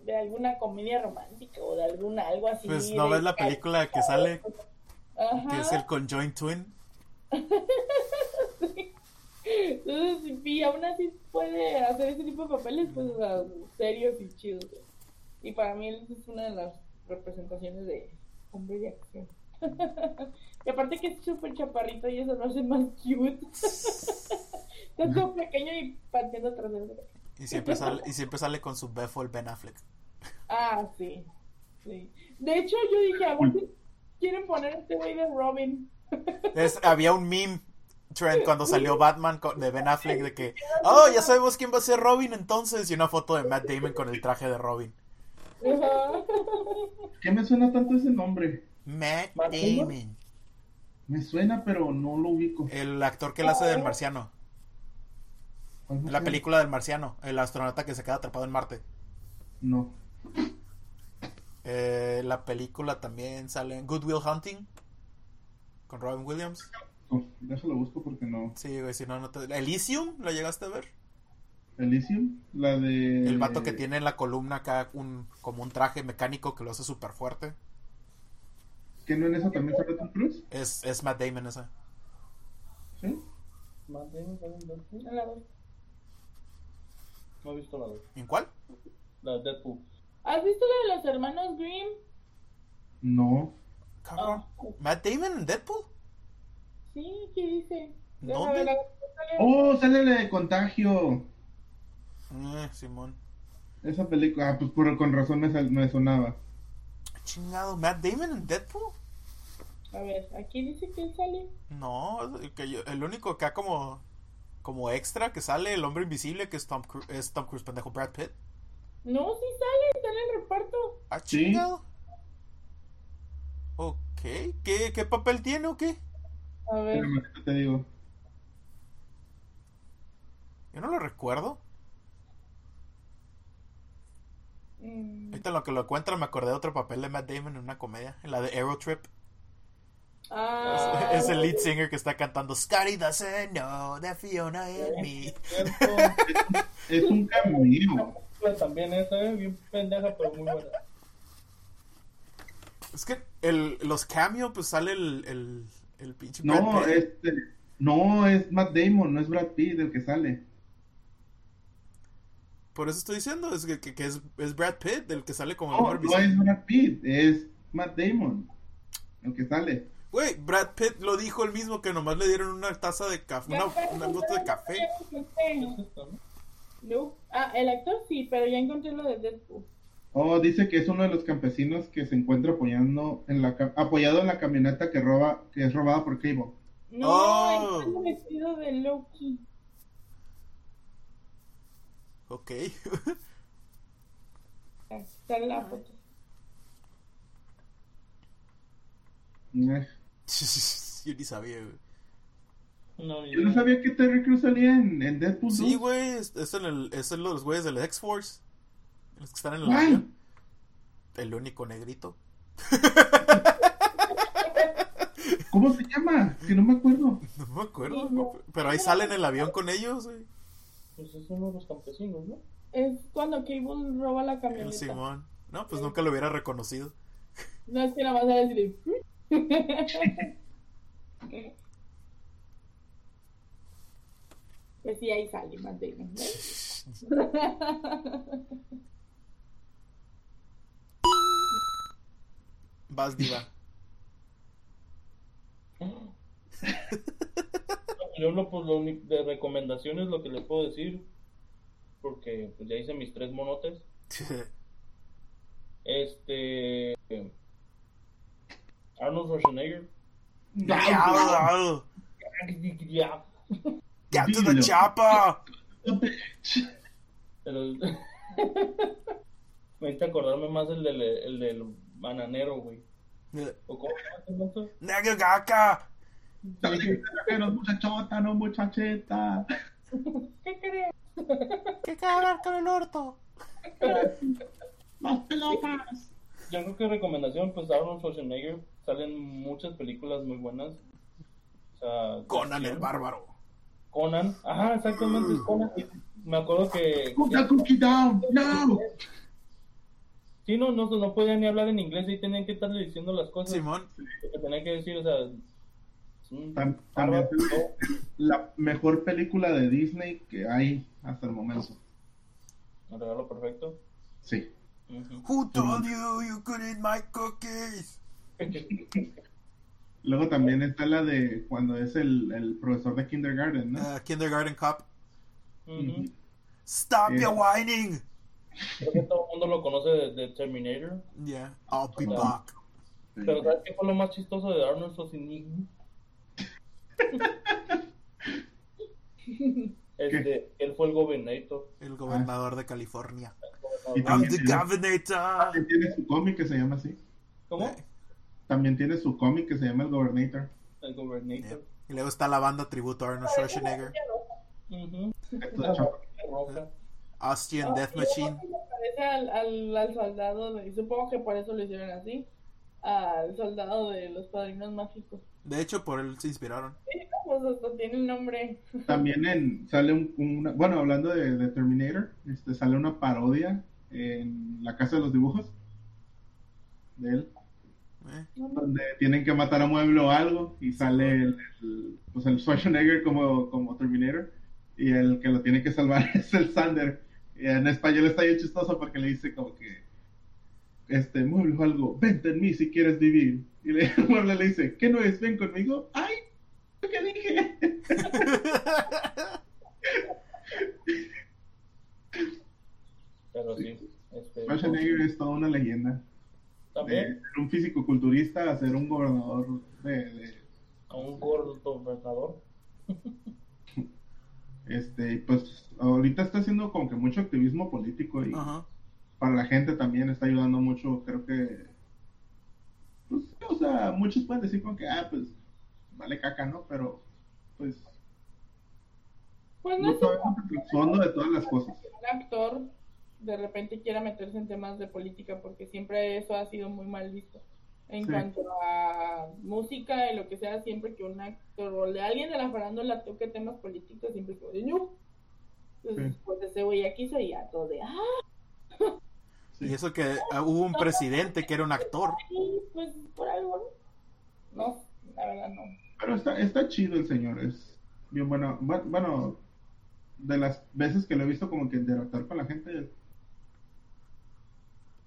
de alguna comedia romántica o de alguna algo así. Pues, ¿no ves la película que sale? Ajá. Que es el Conjoint Twin. Entonces, y aún así puede hacer ese tipo de papeles, pues, o sea, serios y chidos. Y para mí él es una de las representaciones de hombre de acción. y aparte que es súper chaparrito y eso lo hace más cute. es como pequeño y pateando atrás de él. Y siempre sale, y siempre sale con su befo el Ben Affleck. Ah, sí. sí. De hecho, yo dije, a ver si quieren poner este güey de Robin. Es, había un meme trend cuando salió Batman con- de Ben Affleck de que, oh, ya sabemos quién va a ser Robin entonces. Y una foto de Matt Damon con el traje de Robin. ¿Qué me suena tanto ese nombre? Matt ¿Matt Damon? Me suena, pero no lo ubico. El actor que le hace del marciano. ¿Cuál me En la película del marciano. El astronauta que se queda atrapado en Marte. No. Eh, la película también sale en Good Will Hunting. Con Robin Williams. No, Déjalo busco porque no. Sí, güey, si no, no te... Elysium, ¿la llegaste a ver? Elysium, la de. El vato que tiene en la columna acá un, como un traje mecánico que lo hace súper fuerte. ¿Que no en esa también sale Tom Cruise? Es, es Matt Damon esa. ¿Sí? Bien, ¿saben dónde? En la dos. No he visto la dos. ¿En cuál? La de Deadpool. ¿Has visto la de los hermanos Grimm? No. Cabrón. Ah, ¿Matt Damon en Deadpool? sí, ¿qué dice? ¿Dónde? Oh, sale de Contagio. Eh, Simón. Esa película. Ah, pues por, con razón me, sal- me sonaba. Chingado, ¿Matt Damon en Deadpool? A ver, aquí dice que él sale. No, el, que yo- el único acá como, como extra que sale, el hombre invisible, que es Tom, Cru- es Tom Cruise, pendejo, Brad Pitt. No, sí sale, sale en reparto. Ah, chingado. ¿Qué, ¿qué papel tiene o qué? A ver, te digo. Yo no lo recuerdo. mm, Ahorita en lo que lo encuentro me acordé de otro papel de Matt Damon en una comedia, en la de Aerotrip. ah, Es el lead singer que está cantando Scotty doesn't know that Fiona and me. Es un. Pues también esa, eh, bien pendeja, pero muy buena. Es que el, los cameo, pues sale el, el, el pinche Brad No, Pitt. este. No, es Matt Damon, no es Brad Pitt el que sale. Por eso estoy diciendo, es que, que- que es, es Brad Pitt, el que sale como el No, no es. Brad Pitt, es Matt Damon. El que sale. Güey, Brad Pitt lo dijo el mismo que nomás le dieron una taza de café, una, una gota de café. ¿no? No. Ah, el actor sí, pero ya encontré lo de Deadpool. Oh, dice que es uno de los campesinos que se encuentra apoyando en la apoyado en la camioneta que roba que es robada por Cable. No, Oh. es el vestido de Loki. Ok. Está en la foto. Eh, Yo ni sabía, güey. No, Yo no sabía que Terry Crews salía en, en Deadpool. Sí, 2. güey, es, es en el, es en los güeyes del X-Force. Los que están en el avión. El único negrito. ¿Cómo se llama? Que no me acuerdo. No me acuerdo. Sí, no. Pero ahí sale en el avión con ellos, güey. Pues es uno de los campesinos, ¿no? Es cuando Cable roba la El camioneta. Simón. No, pues nunca lo hubiera reconocido. No es que nada más era así de... Pues sí, ahí sale Damon, ¿ves? Vas, diva. Yo lo, pues, lo de recomendaciones lo que le puedo decir, porque pues, ya hice mis tres monotes. Este. Arnold Schwarzenegger. Diablo. Get to the chopper. Pero- Me acordarme más el del, el del bananero, güey. ¿O cómo se llama ese vato? Nega gaca. Pero muchachota, no muchacheta. ¿Qué crees? ¿Qué cabrón con el orto? Las pelotas. Yo creo que recomendación, pues Arnold Schwarzenegger. Salen muchas películas muy buenas. O sea, de Conan el bárbaro. Conan. Ajá, exactamente, es Conan. Me acuerdo que. Cookie down. No. Sí, no, no, no podían ni hablar en inglés y tenían que estarle diciendo las cosas. Simón. Lo que tenían que decir, o sea. También la mejor película de Disney que hay hasta el momento. Un regalo perfecto. Sí. Ujú. Who told you you could eat my cookies? Luego también está la de cuando es el, el profesor de kindergarten, ¿no? Uh, kindergarten Cop. Stop Eh. your whining. Creo que todo el mundo lo conoce de, de Terminator. Yeah, I'll be No. back. Sí. Pero ¿sabes qué fue lo más chistoso de Arnold Schwarzenegger? Este, él fue el gobernador. El gobernador de California. Y I'm también the tiene, governor. también tiene su cómic que se llama así. ¿Cómo? Eh, También tiene su cómic que se llama El Governator. El yeah. gobernador. Y luego está la banda tributo a Arnold Schwarzenegger. Ujú. Esto de Chapa. Roja. Austrian Death Machine. Parece al, al, al soldado, de- supongo que por eso lo hicieron así, al soldado de los padrinos mágicos. De hecho, por él se inspiraron. Sí, pues hasta tiene un nombre. También en, sale un, una- bueno, hablando de, de Terminator, este, sale una parodia en la casa de los dibujos de él, Eh, donde tienen que matar a Mueble o algo y sale el, el- pues el Schwarzenegger como, como Terminator y el que lo tiene que salvar es el Sander. En español está bien chistoso porque le dice como que este Mueble o algo, vente en mí si quieres vivir. Y le, el Mueble le dice, ¿qué no es? Ven conmigo. ¡Ay! ¿Qué dije? Pero sí. Este, Schwarzenegger es toda una leyenda. De también ser un físico-culturista a ser un gobernador de, de- a un gordo gobernador. Este, pues ahorita está haciendo como que mucho activismo político y Ajá. para la gente también está ayudando mucho, creo que, pues, o sea, muchos pueden decir como que, ah, pues, vale caca, ¿no? Pero, pues, Pues no no sabemos el trasfondo de todas las cosas. un actor de repente quiera meterse en temas de política, porque siempre eso ha sido muy mal visto. En Sí. cuanto a música y lo que sea, siempre que un actor o de alguien de la farándula toque temas políticos, siempre como de no. Entonces, Sí. pues ese güey aquí soy ya todo de ah, Y eso que ah, hubo un presidente que era un actor. sí, pues por algo, ¿no? No, la verdad no. Pero está, está chido el señor, es bien bueno. Bu- Bueno, de las veces que lo he visto como que interactuar con la gente.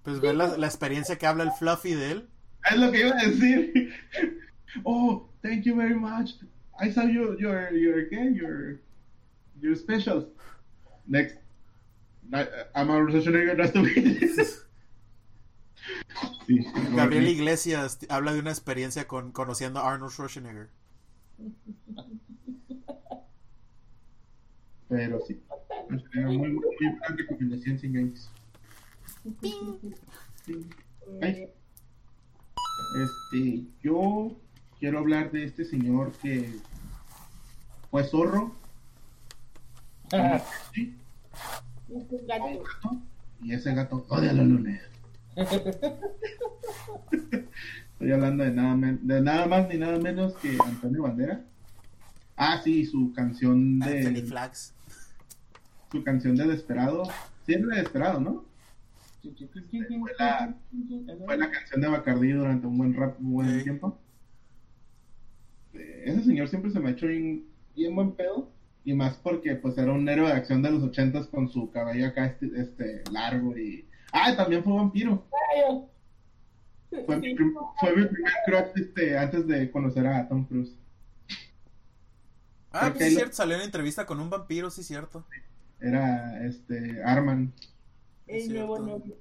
Pues ver la, la experiencia que habla el Fluffy de él. Es lo que iba a decir. Oh, thank you very much. I saw you, your, your, ¿qué? Your, your specials. Next. I'm a to meet you. Sí, Gabriel Iglesias habla de una experiencia con conociendo a Arnold Schwarzenegger. Pero sí. Muy, muy, muy buena recomendación sin games. Sí. Ay. Este, yo quiero hablar de este señor que fue zorro. Sí, un gato. Y ese gato odia los lunes. Estoy hablando de nada, men- de nada más ni nada menos que Antonio Bandera. Ah, sí, su canción Anthony de Flags. su canción de Desperado. Sí, es de Desperado, ¿no? Fue la, fue la canción de Bacardi durante un buen rap, un buen tiempo. Ese señor siempre se me ha hecho bien, bien buen pedo. Y más porque pues era un héroe de acción de los ochentas con su cabello acá este, este largo y... Ah, también fue vampiro. Fue, mi, fue mi primer crush este, antes de conocer a Tom Cruise. Ah, pues sí, lo- cierto, salió en entrevista con un vampiro, sí, cierto. Era este Arman. El nuevo nombre.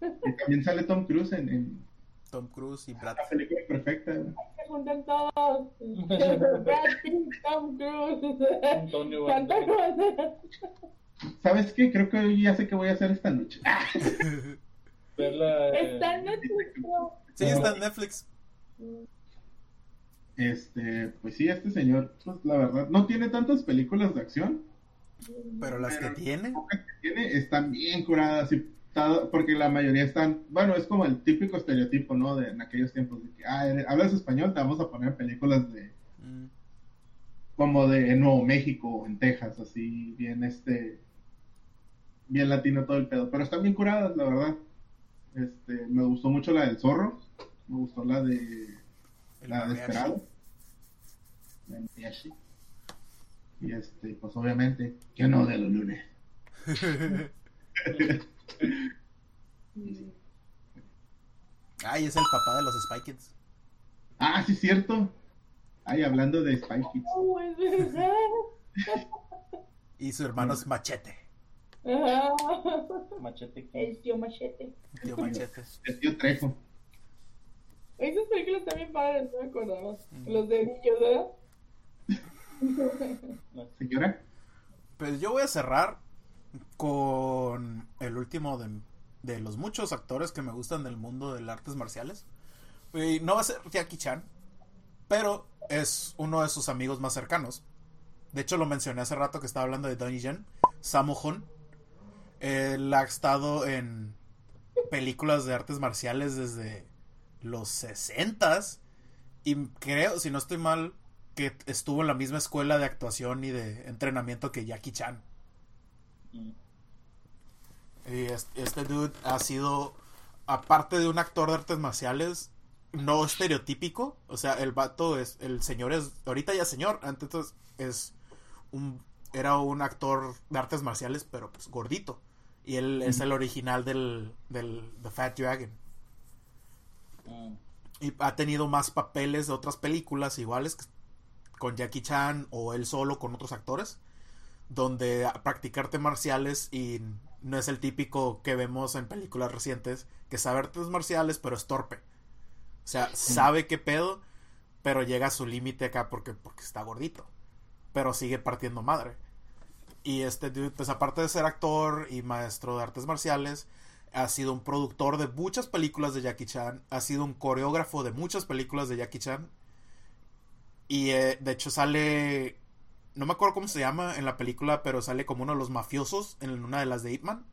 Y también sale Tom Cruise en, en Tom Cruise y Brad. la película perfecta. Se juntan todos. Brad Pitt, Tom Cruise. Antonio. ¿Sabes qué? Creo que ya sé qué voy a hacer esta noche. Verla, eh, Está en Netflix, ¿no? Sí, está en Netflix. Este, pues sí, este señor, pues la verdad, no tiene tantas películas de acción. Pero las que tiene, que tiene están bien curadas y porque la mayoría están, bueno, es como el típico estereotipo, ¿no? De en aquellos tiempos de que, ah, eres- hablas español, te vamos a poner películas de mm, como de Nuevo México, en Texas, así bien este bien latino todo el pedo, pero están bien curadas, la verdad. Este, me gustó mucho la del zorro, me gustó la de el la de. La mariachi. Y este, pues obviamente, que no de los lunes. Ay, es el papá de los Spy Kids. Ah, sí, cierto. Ay, hablando de Spy Kids. Oh, es. Y su hermano es Machete. Machete. El tío Machete. Tío Machete. El tío Trejo. Esas películas también padres, no me acordaba. Mm. Los de niños, ¿verdad? Señora. Pues yo voy a cerrar con el último de, de los muchos actores que me gustan del mundo de las artes marciales. Y no va a ser Jackie Chan, pero es uno de sus amigos más cercanos. De hecho, lo mencioné hace rato que estaba hablando de Donnie Yen, Sammo Hung. Él ha estado en películas de artes marciales desde los 60s. Y creo, si no estoy mal, que estuvo en la misma escuela de actuación y de entrenamiento que Jackie Chan. Mm. Y es- este dude ha sido, aparte de un actor de artes marciales, no estereotípico. O sea, el vato es, el señor es, ahorita ya señor, antes es un, era un actor de artes marciales, pero pues gordito. Y él es el original del, del The Fat Dragon. Mm. Y ha tenido más papeles de otras películas iguales con Jackie Chan o él solo con otros actores. Donde a- practica artes marciales y no es el típico que vemos en películas recientes que sabe artes marciales pero es torpe. O sea, sabe qué pedo, pero llega a su límite acá porque, porque está gordito. Pero sigue partiendo madre. Y este dude, pues aparte de ser actor y maestro de artes marciales, ha sido un productor de muchas películas de Jackie Chan, ha sido un coreógrafo de muchas películas de Jackie Chan. Y eh, de hecho sale, no me acuerdo cómo se llama en la película, pero sale como uno de los mafiosos en una de las de Hitman.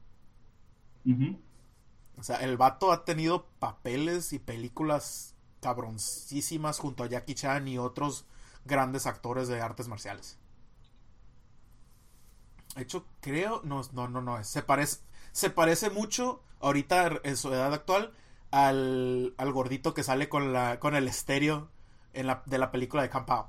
O sea, el vato ha tenido papeles y películas cabroncísimas junto a Jackie Chan y otros grandes actores de artes marciales. De hecho, creo, no, no, no, no, se parece, se parece mucho ahorita en su edad actual al, al gordito que sale con la, con el estéreo en la, de la película de Camp Out.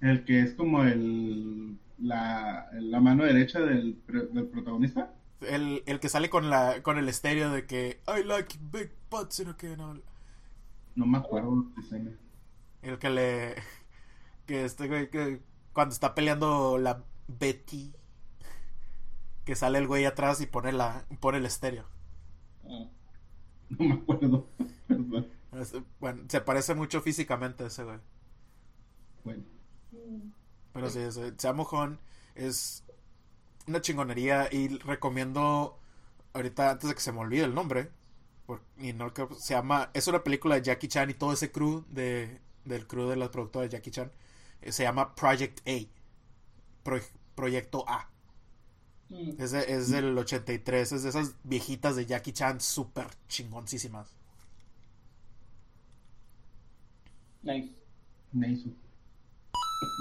El que es como el la, la mano derecha del, del protagonista. El, el que sale con la con el estéreo de que I like big butts and okay, no. No me acuerdo. El que le que este güey que cuando está peleando la Betty que sale el güey atrás y pone la pone el estéreo. Mm. No me acuerdo. Perdón. Es- Bueno, se parece mucho físicamente a ese güey. Bueno. Pero sí, ese- Sammo Hung es una chingonería y recomiendo ahorita antes de que se me olvide el nombre por- y no se llama es una película de Jackie Chan y todo ese crew de del crew de la productora de Jackie Chan eh, se llama Project A Pro- Proyecto A Mm. es, de- es del 83 es de esas viejitas de Jackie Chan súper chingoncísimas Nice. Neisu.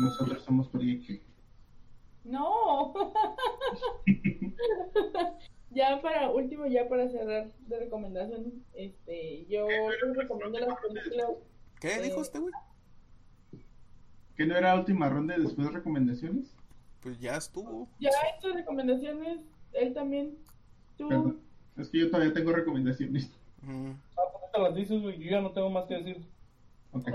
Nosotros somos Proyecto. No. ya para último, ya para cerrar de recomendación, este, yo les recomiendo las películas. ¿qué Eh, dijo este güey? ¿Que no era última ronda y después de recomendaciones? pues ya estuvo Ya estas recomendaciones, él también. Tú. Perdón. Es que yo todavía tengo recomendaciones. Mm. Ah, ¿por qué te las dices, güey? Yo ya no tengo más que decir. Ok.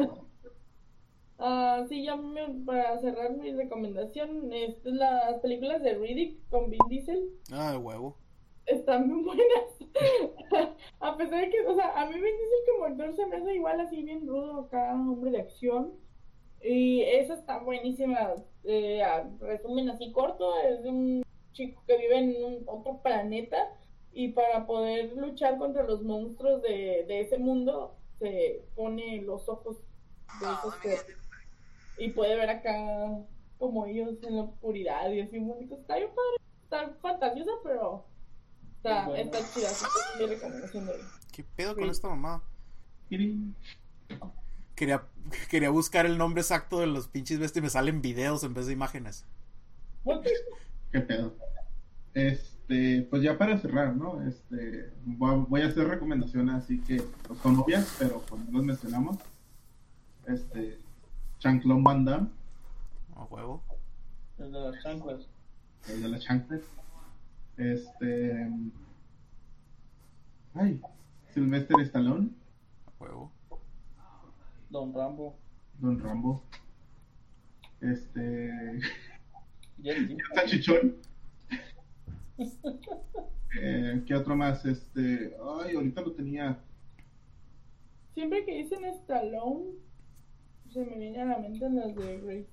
Ah, sí, ya me- para cerrar mi recomendación, este, las películas de Riddick con Vin Diesel. ah de huevo están muy buenas. a pesar de que, o sea, a mí Vin Diesel como actor se me hace igual así bien rudo acá, hombre de acción. Y esa está buenísima. Eh, a resumen así corto, es de un chico que vive en un otro planeta y para poder luchar contra los monstruos de, de ese mundo se pone los ojos de esos cuerpos. Y puede ver acá como ellos en la oscuridad y así bonito. Está bien padre, está fantasiosa, pero Está, Bueno. está chida, así que es mi recomendación de hoy. ¿Qué pedo con Sí. esta mamá? Quería, quería buscar el nombre exacto de los pinches bestias y me salen videos en vez de imágenes. ¿Qué pedo? Este, pues ya para cerrar, ¿no? Este, voy, a hacer recomendaciones así que pues, son obvias, pero pues no las mencionamos. Este, Chanclón Van Damme, A huevo. El de las chanclas. el de la chancla. Este, ay, Sylvester Stallone, A huevo. Don Rambo. Don Rambo. Este, Jet Li. Salchichón. Eh, ¿Qué otro más? Este, ay, ahorita lo tenía. Siempre que dicen Stallone, se me viene a la mente las de Grace.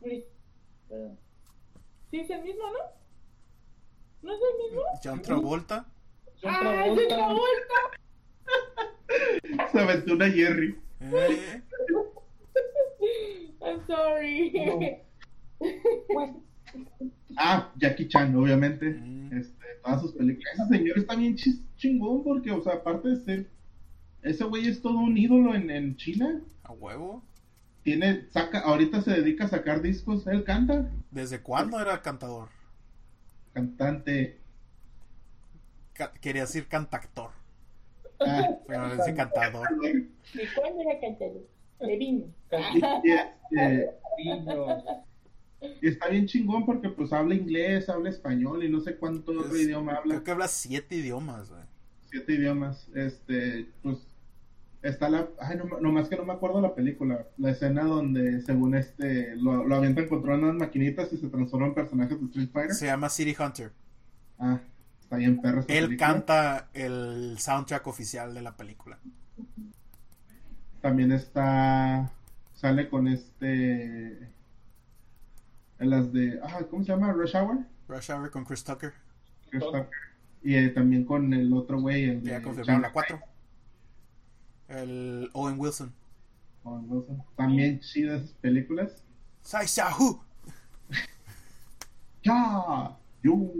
Grace, perdón. Sí, es el mismo, ¿no? ¿No es el mismo? John Travolta. John ¡Ah, es Travolta. Travolta! Se aventó una Jerry. Eh, I'm sorry. Ah, Jackie Chan, obviamente. Mm. Este, todas sus películas. Ese señor está bien chingón porque, o sea, aparte de ser. Ese güey es todo un ídolo en, en China. a huevo. Tiene, saca, ahorita se dedica a sacar discos. Él canta. ¿Desde cuándo era cantador? Cantante. Ca- quería decir cantactor. Ah, Pero dice cantador. ¿Y cuándo era cantador? De vino. este. y está bien chingón porque, pues, habla inglés, habla español y no sé cuánto otro Es- idioma habla. Creo que habla siete idiomas, güey. siete idiomas. Este, pues, está la. Ay, no, nomás que no me acuerdo la película. La escena donde, según este, lo, lo avientan contra unas maquinitas y se transforman en personajes de Street Fighter. Se llama City Hunter. Ah, está bien perro Él película. canta el soundtrack oficial de la película. También está. Sale con este. En las de. Ah, ¿cómo se llama? Rush Hour. Rush Hour con Chris Tucker. Chris Tucker. Y eh, también con el otro güey, el de. Ya confirmaron la Django 4. El Owen Wilson. Owen Wilson. También chidas películas. Sai Hu. ¡Ya! ¡Yo!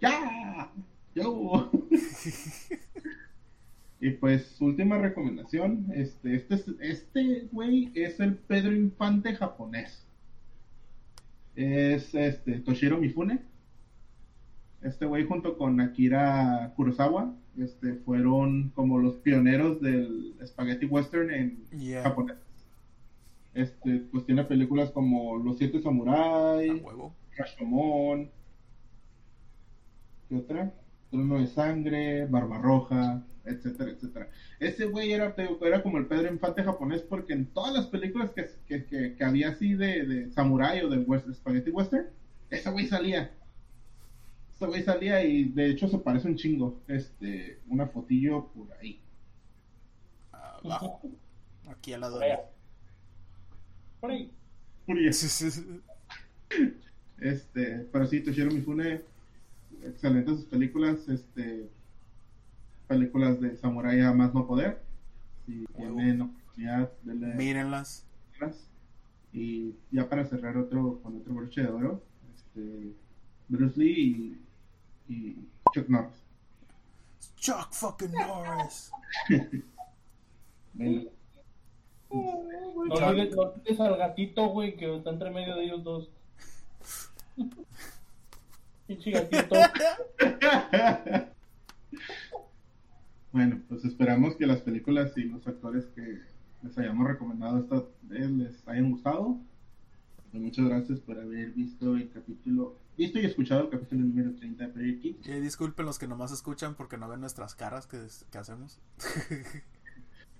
¡Ya! ¡Yo! y pues, última recomendación. Este, este, es- este güey es el Pedro Infante japonés. Es este Toshiro Mifune. Este güey junto con Akira Kurosawa, este, fueron como los pioneros del spaghetti western en Yeah. japonés. este, pues tiene películas como Los Siete Samuráis. Rashomon, ¿qué otra? Trono de Sangre, Barbarroja, etcétera, etcétera. Ese güey era, era como el Pedro Infante japonés porque en todas las películas que, que, que- que había así de, de samurai o de west- spaghetti western, ese güey salía. Ese güey salía y de hecho se parece un chingo. Este, una fotillo por ahí. Abajo. Aquí al lado Por de allá. Por ahí. Por ahí. Este, pero sí, Toshiro Mifune, excelentes sus películas, este, películas de samurai a más no poder. Si Huevo. tienen oportunidad, denle Mírenlas. Y ya para cerrar otro con otro broche de oro, este, Bruce Lee y, y Chuck Norris. Chuck fucking Norris. No olvides, no olvides al gatito, güey, que está entre medio de ellos dos. Pinche gatito. bueno, pues esperamos que las películas y los actores que les hayamos recomendado esta vez les hayan gustado. Pues muchas gracias por haber visto el capítulo, visto y escuchado el capítulo número 30 de Project. Y disculpen los que nomás escuchan porque no ven nuestras caras que, que hacemos.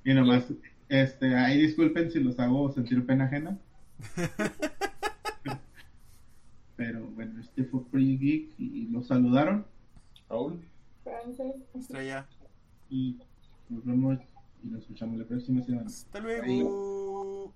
Y nomás, este, ahí disculpen si los hago sentir pena ajena. Pero bueno, este fue Project Geek y los saludaron. Raúl. Frances. Estrella. Y nos vemos y nos escuchamos la próxima semana. Hasta luego.